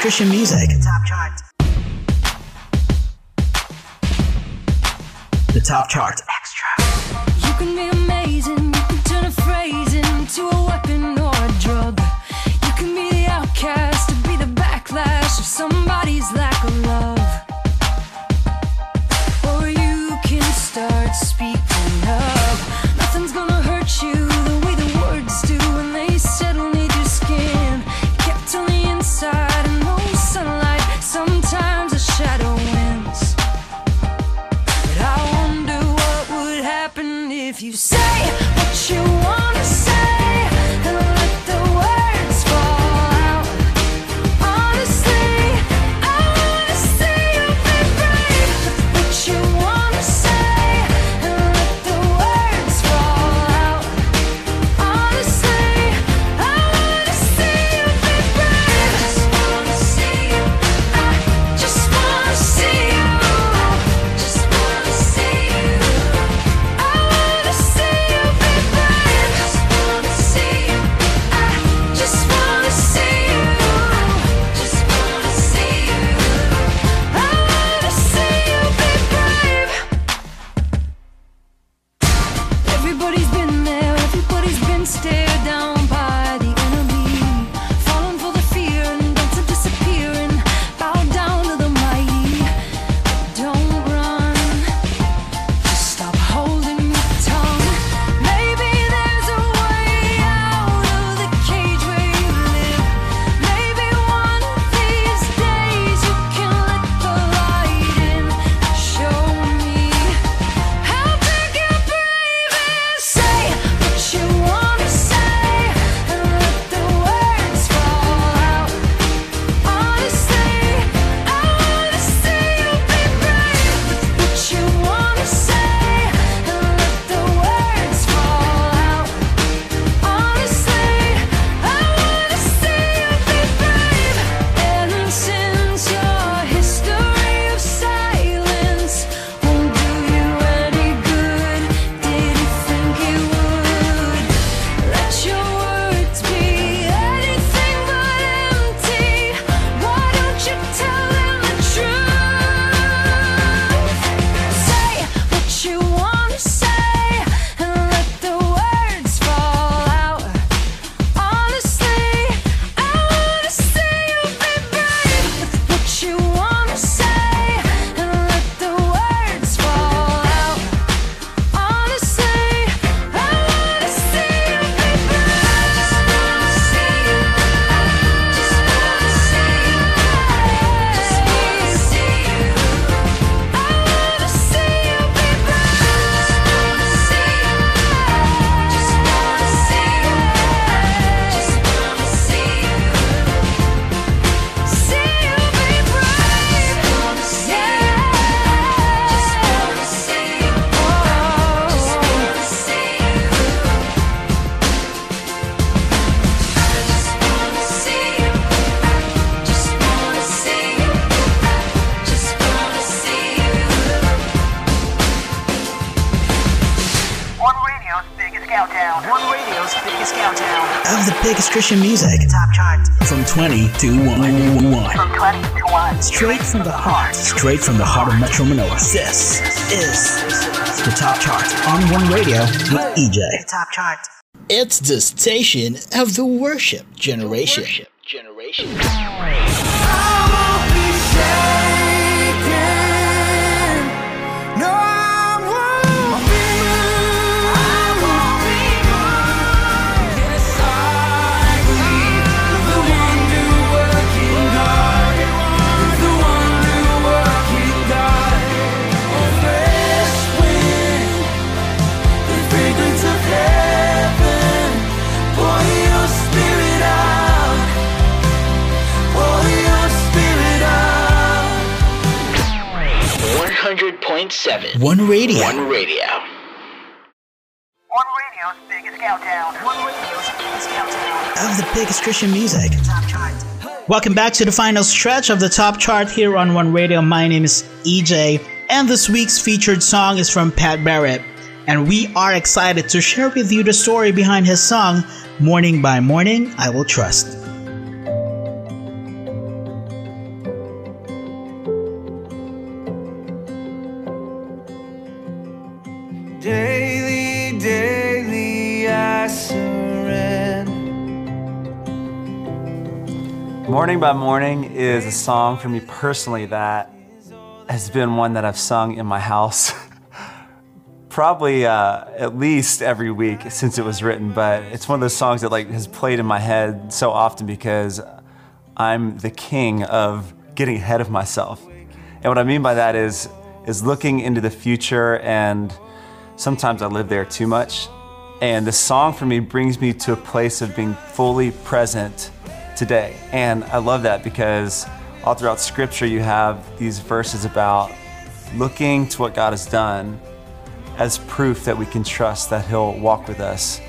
Christian music. Top. The top chart. Christian music. Top chart. From 20 to 1. 1. From 20 to 1. Straight from the heart. Straight from the heart of Metro Manila. This is the Top Chart on One Radio with EJ. Top chart. It's the station of the worship generation. Generation. 100.7. One Radio. One Radio. One radio's biggest countdown. One radio's biggest countdown. Of the biggest Christian music. Welcome back to the final stretch of the top chart here on One Radio. My name is EJ, and this week's featured song is from Pat Barrett. And we are excited to share with you the story behind his song, Morning by Morning, I Will Trust. By Morning is a song for me personally that has been one that I've sung in my house probably uh, at least every week since it was written. But it's one of those songs that like has played in my head so often because I'm the king of getting ahead of myself. And what I mean by that is is looking into the future and sometimes I live there too much. And the song for me brings me to a place of being fully present today. And I love that because all throughout scripture you have these verses about looking to what God has done as proof that we can trust that He'll walk with us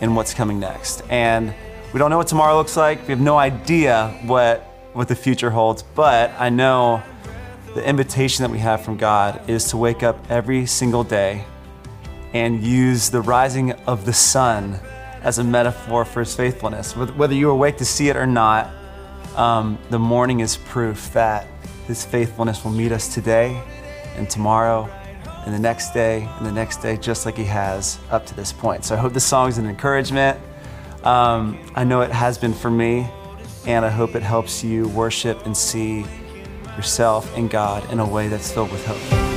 in what's coming next. And we don't know what tomorrow looks like. We have no idea what what the future holds, but I know the invitation that we have from God is to wake up every single day and use the rising of the sun as a metaphor for his faithfulness. Whether you're awake to see it or not, um, the morning is proof that his faithfulness will meet us today and tomorrow and the next day and the next day, just like he has up to this point. So I hope this song is an encouragement. Um, I know it has been for me, and I hope it helps you worship and see yourself and God in a way that's filled with hope.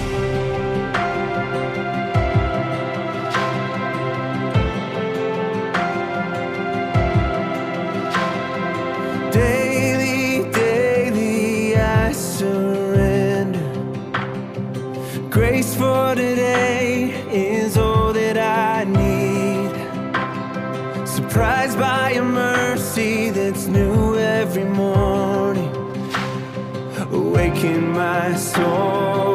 Awaken my soul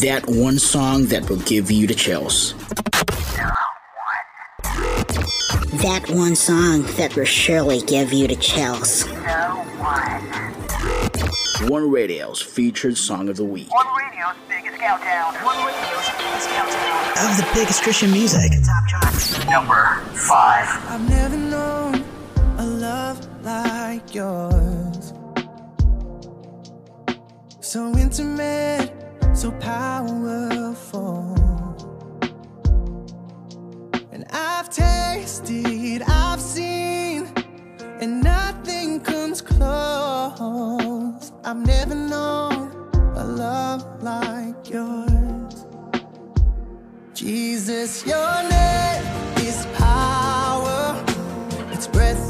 that one song that will give you the chills. That one song that will surely give you the chills. One. One Radio's featured song of the week. One Radio's biggest countdown. One Radio's biggest countdown. Of the biggest Christian music. Top charts. Number five. I've never known a love like yours. So intimate so powerful. And I've tasted, I've seen, and nothing comes close. I've never known a love like yours. Jesus, your name is power, it's breath.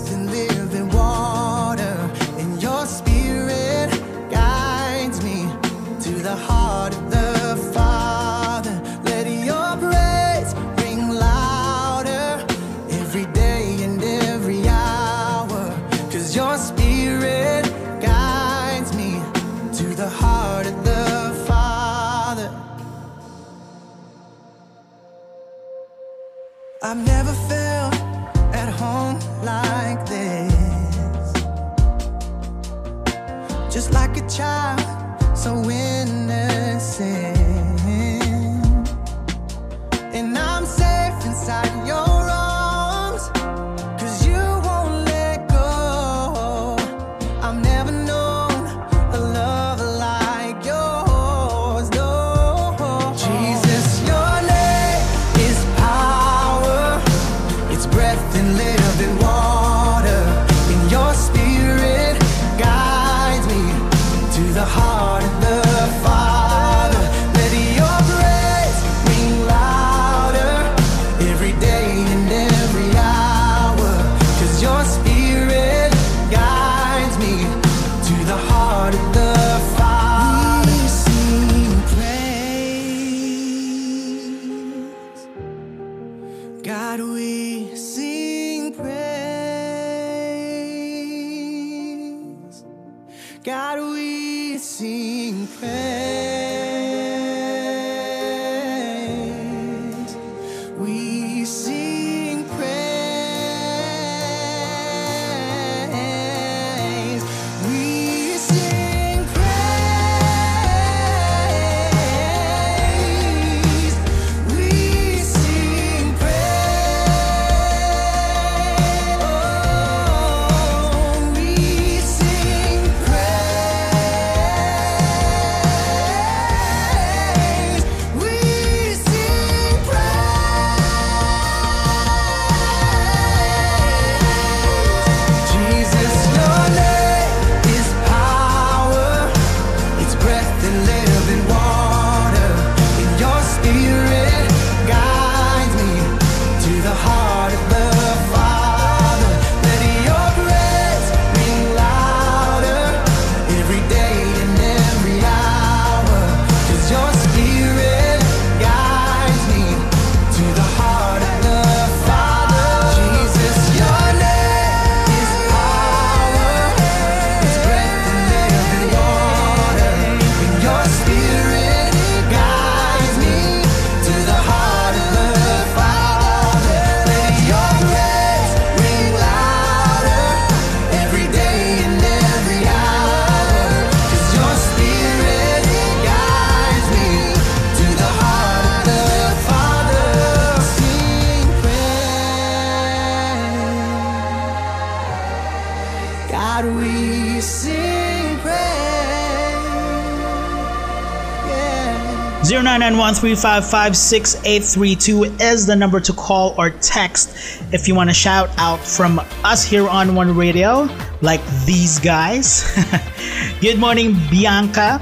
991-355-6832 is the number to call or text if you want to shout out from us here on One Radio, like these guys. Good morning, Bianca.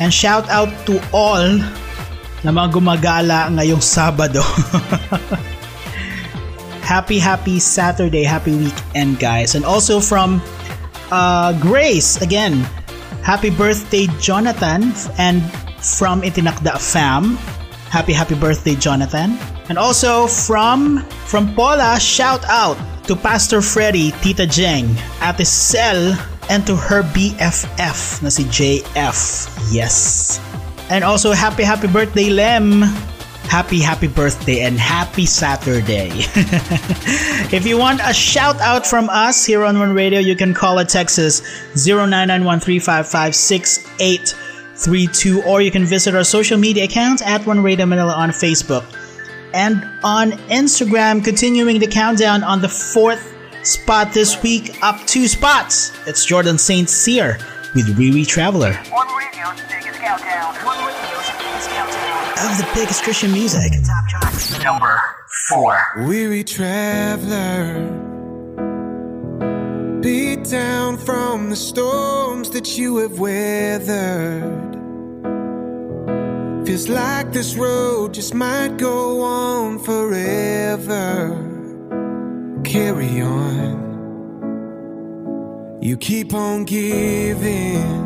And shout out to all na mga gumagala ngayong Sabado. happy, happy Saturday, happy weekend, guys. And also from uh, Grace, again, happy birthday, Jonathan. And from Itinakda Fam. Happy happy birthday, Jonathan. And also from from Paula, shout out to Pastor Freddy, Tita Jeng, Ate cell, and to her BFF na si JF. Yes. And also happy happy birthday, Lem. Happy happy birthday and happy Saturday. if you want a shout out from us here on One Radio, you can call at Texas 09913556 32, or you can visit our social media accounts at One Radio Manila on Facebook and on Instagram. Continuing the countdown on the fourth spot this week, up two spots. It's Jordan St. Cyr with Weary Traveler. One Radio's biggest countdown. One Radio's biggest countdown. Of the biggest Christian music. Top. Number four. Weary Traveler beat down from the storms that you have weathered. Feels like this road just might go on forever. Carry on. You keep on giving.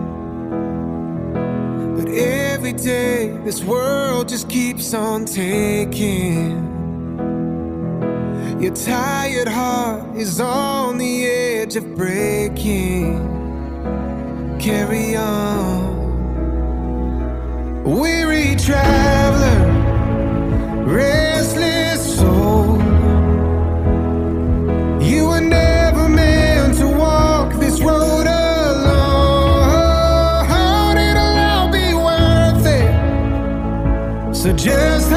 But every day, this world just keeps on taking. Your tired heart is on the edge of breaking. Carry on. Weary traveler, restless soul. You were never meant to walk this road alone. It'll all be worth it. So just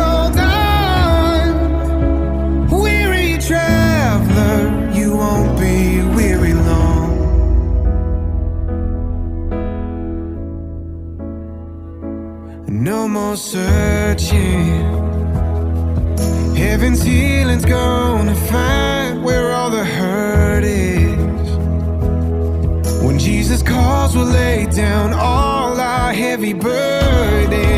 more searching. Heaven's healing's gonna find where all the hurt is. When Jesus calls, we'll lay down all our heavy burdens.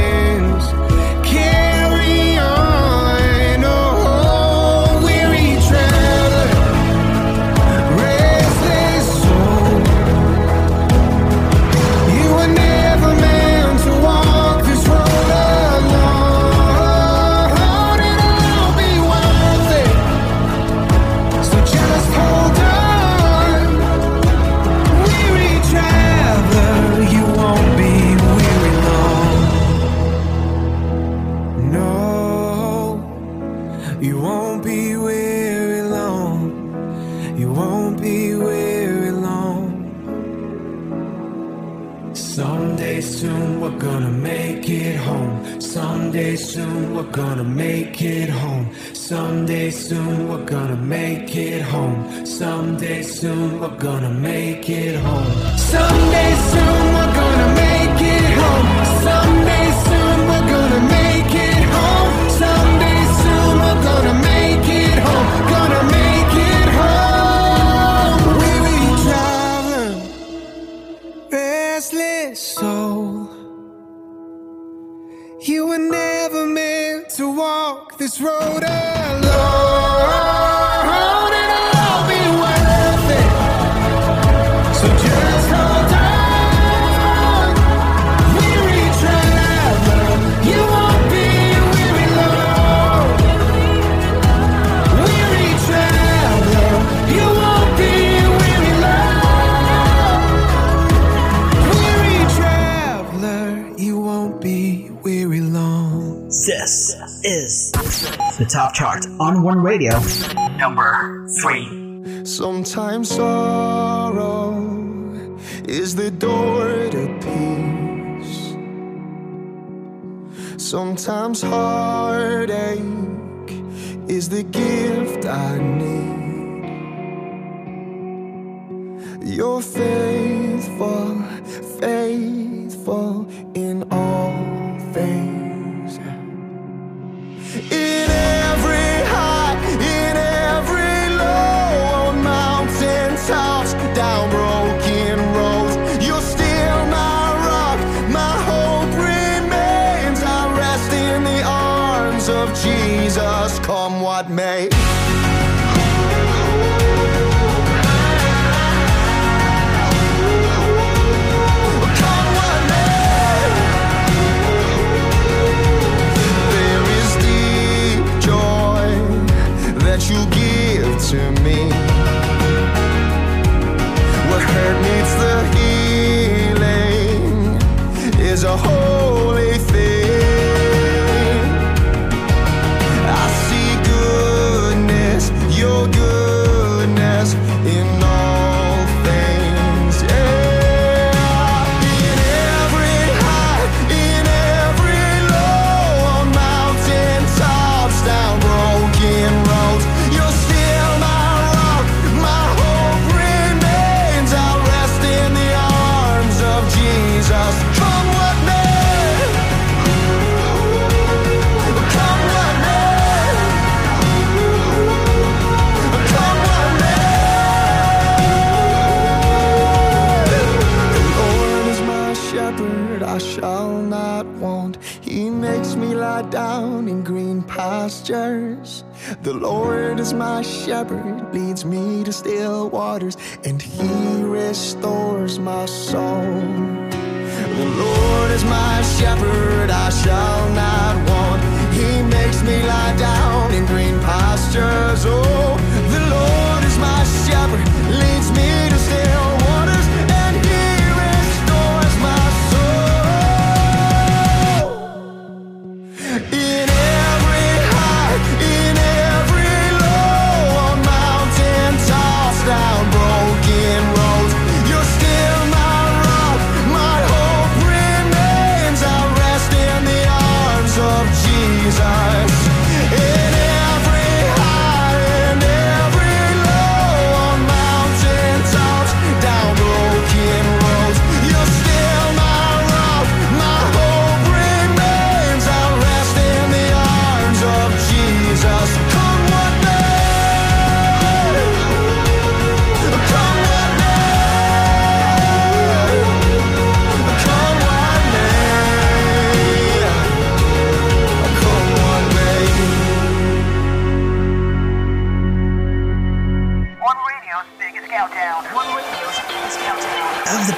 Radio. Number three. Sometimes sorrow is the door to peace. Sometimes heartache pastures. The Lord is my shepherd, leads me to still waters, and He restores my soul. The Lord is my shepherd, I shall not want. He makes me lie down in green pastures. Oh, the Lord is my shepherd, leads me to still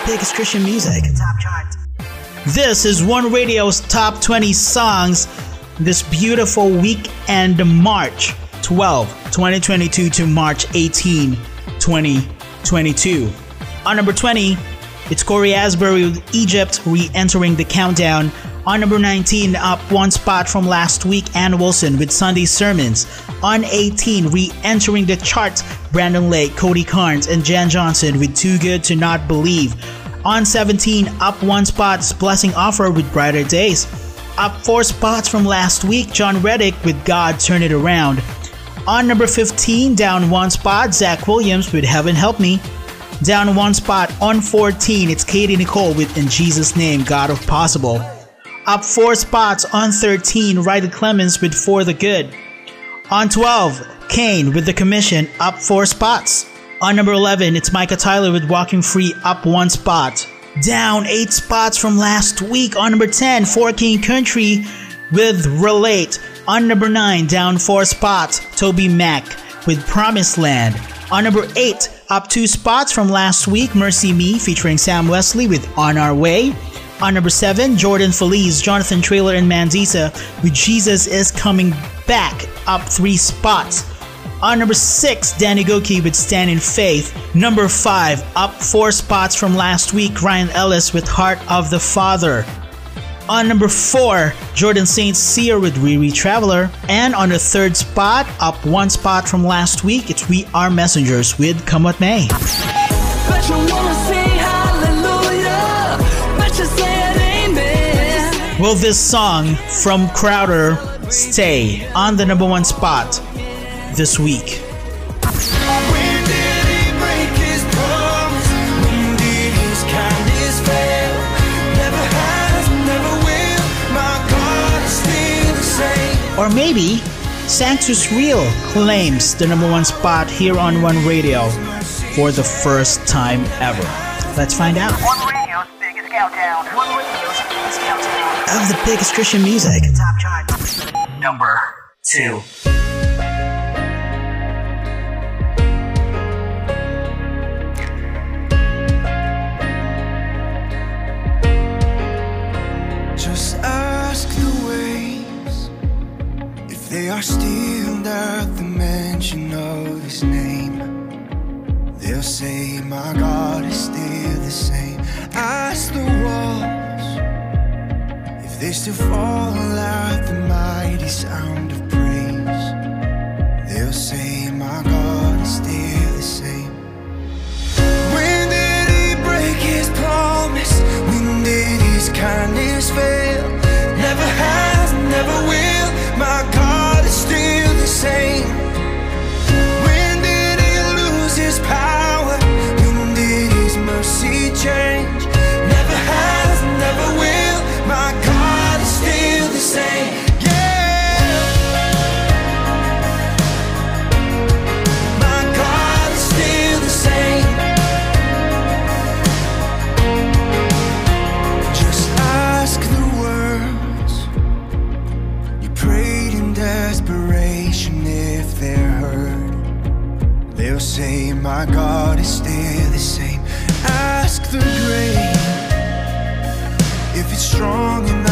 biggest Christian music. This is One Radio's top 20 songs this beautiful weekend, March 12, 2022 to March 18, 2022. On number 20, it's Cory Asbury with Egypt re entering the countdown. On number 19, up one spot from last week, Anne Wilson with Sunday Sermons. On 18, re entering the charts, Brandon Lake, Cody Carnes, and Jenn Johnson with Too Good to Not Believe. On 17, up one spot, Blessing Offor with Brighter Days. Up four spots from last week, Jon Reddick with God Turn It Around. On number 15, down one spot, Zach Williams with Heaven Help Me. Down one spot on 14, it's Katy Nichole with In Jesus' Name, God of Possible. Up four spots on 13, Riley Clemmons with For the Good. On 12, Cain with The Commission, up four spots. On number 11, it's Micah Tyler with Walking Free, up one spot. Down eight spots from last week. On number 10, Four King Country with Relate. On number 9, down four spots, TobyMac with Promised Land. On number 8, up two spots from last week, MercyMe featuring Sam Wesley with On Our Way. On number 7, Jordan Feliz, Jonathan Traylor, and Mandisa with Jesus is Coming Back, up three spots. On number 6, Danny Gokey with Stand in Faith. Number 5, up four spots from last week, Ryan Ellis with Heart of the Father. On number 4, Jordan St. Cyr with Weary Traveler. And on the third spot, up one spot from last week, it's We Are Messengers with Come What May. will this song from Crowder stay on the number one spot this week? Or maybe Sanctus Real claims the number one spot here on One Radio for the first time ever. Let's find out. One Radio's biggest countdown. One Radio's biggest countdown of the biggest Christian music. Top chart. Number two. Just ask the waves if they are still at the mention of his name. They'll say, My God is still the same. Ask the wall they still fall out the mighty sound of praise, they'll say, My God is still the same. When did he break his promise? When did his kindness fail? Never has, never will. My God is still the same. say my God is still the same. Ask the grain If it's strong enough.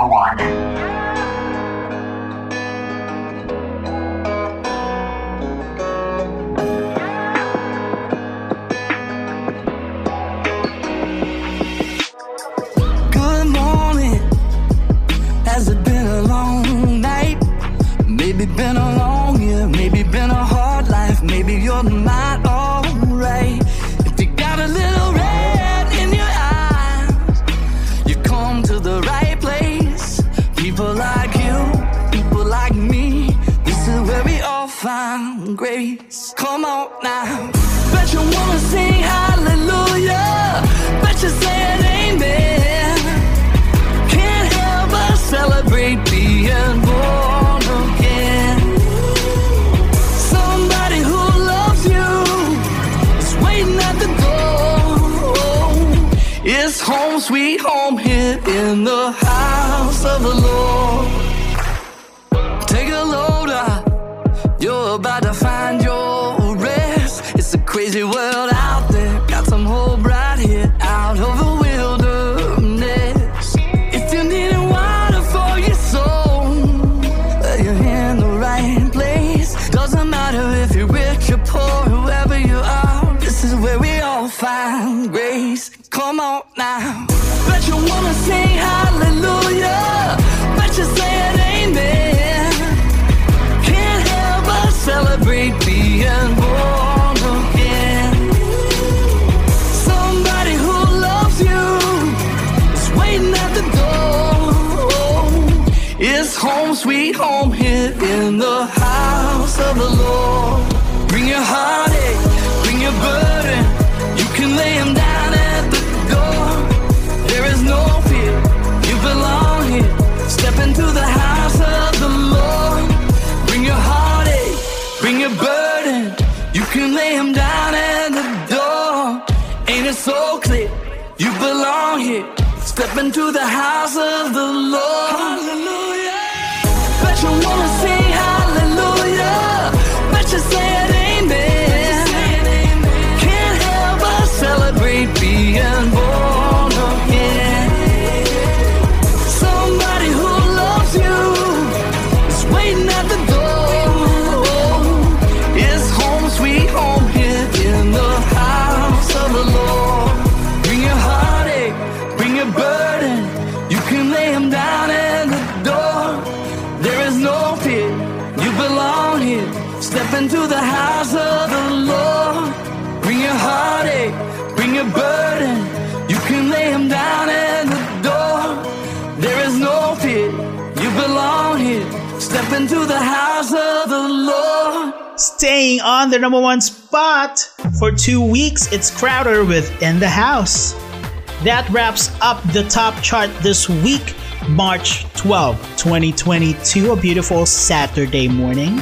marijuana. with In the House. That wraps up the top chart this week, March 12, 2022, a beautiful Saturday morning.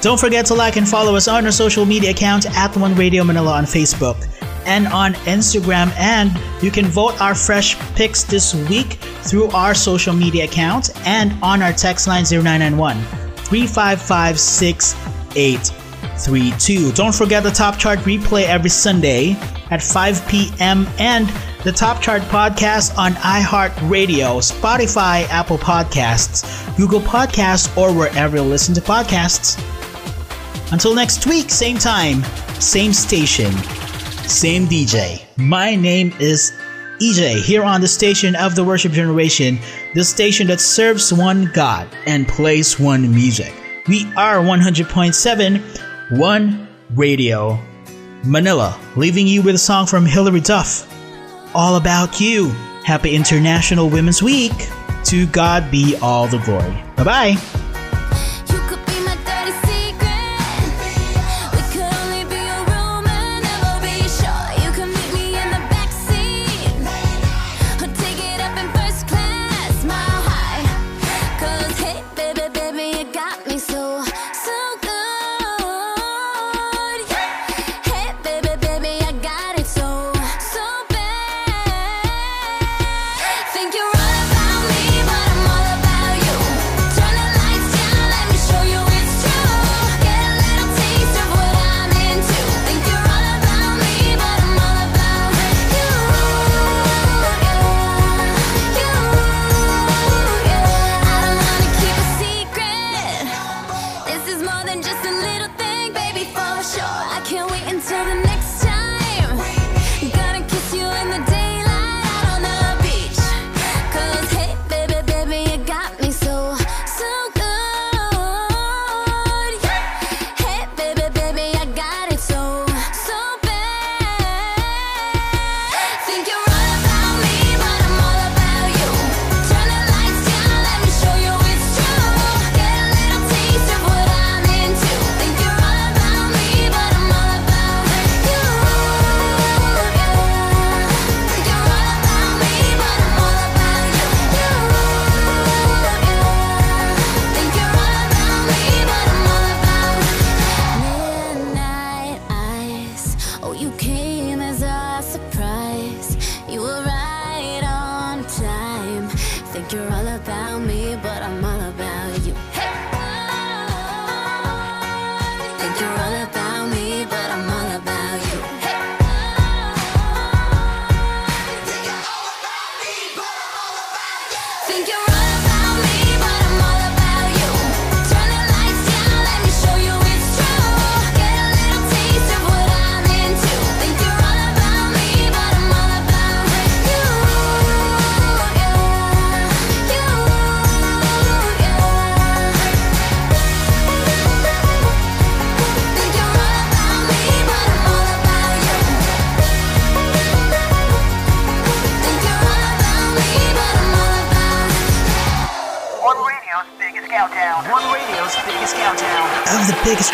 Don't forget to like and follow us on our social media account at One Radio Manila on Facebook and on Instagram. And you can vote our fresh picks this week through our social media account and on our text line 0991 355 6832. Don't forget the top chart replay every Sunday at 5 p.m. and the Top Chart podcast on iHeartRadio, Spotify, Apple Podcasts, Google Podcasts, or wherever you listen to podcasts. Until next week, same time, same station, same DJ. My name is EJ here on the station of the worship generation, the station that serves one God and plays one music. We are 100.7 One Radio Manila, leaving you with a song from Hilary Duff. All About You. Happy International Women's Week. To God be all the glory. Bye bye.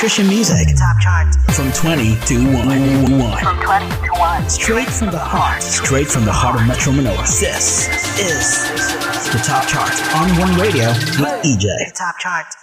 Christian music. Top chart. From 20 to 1. 1. From 20 to 1. Straight from the heart. Straight from the heart of Metro Manila. This is the Top Chart on One Radio with EJ. Top chart.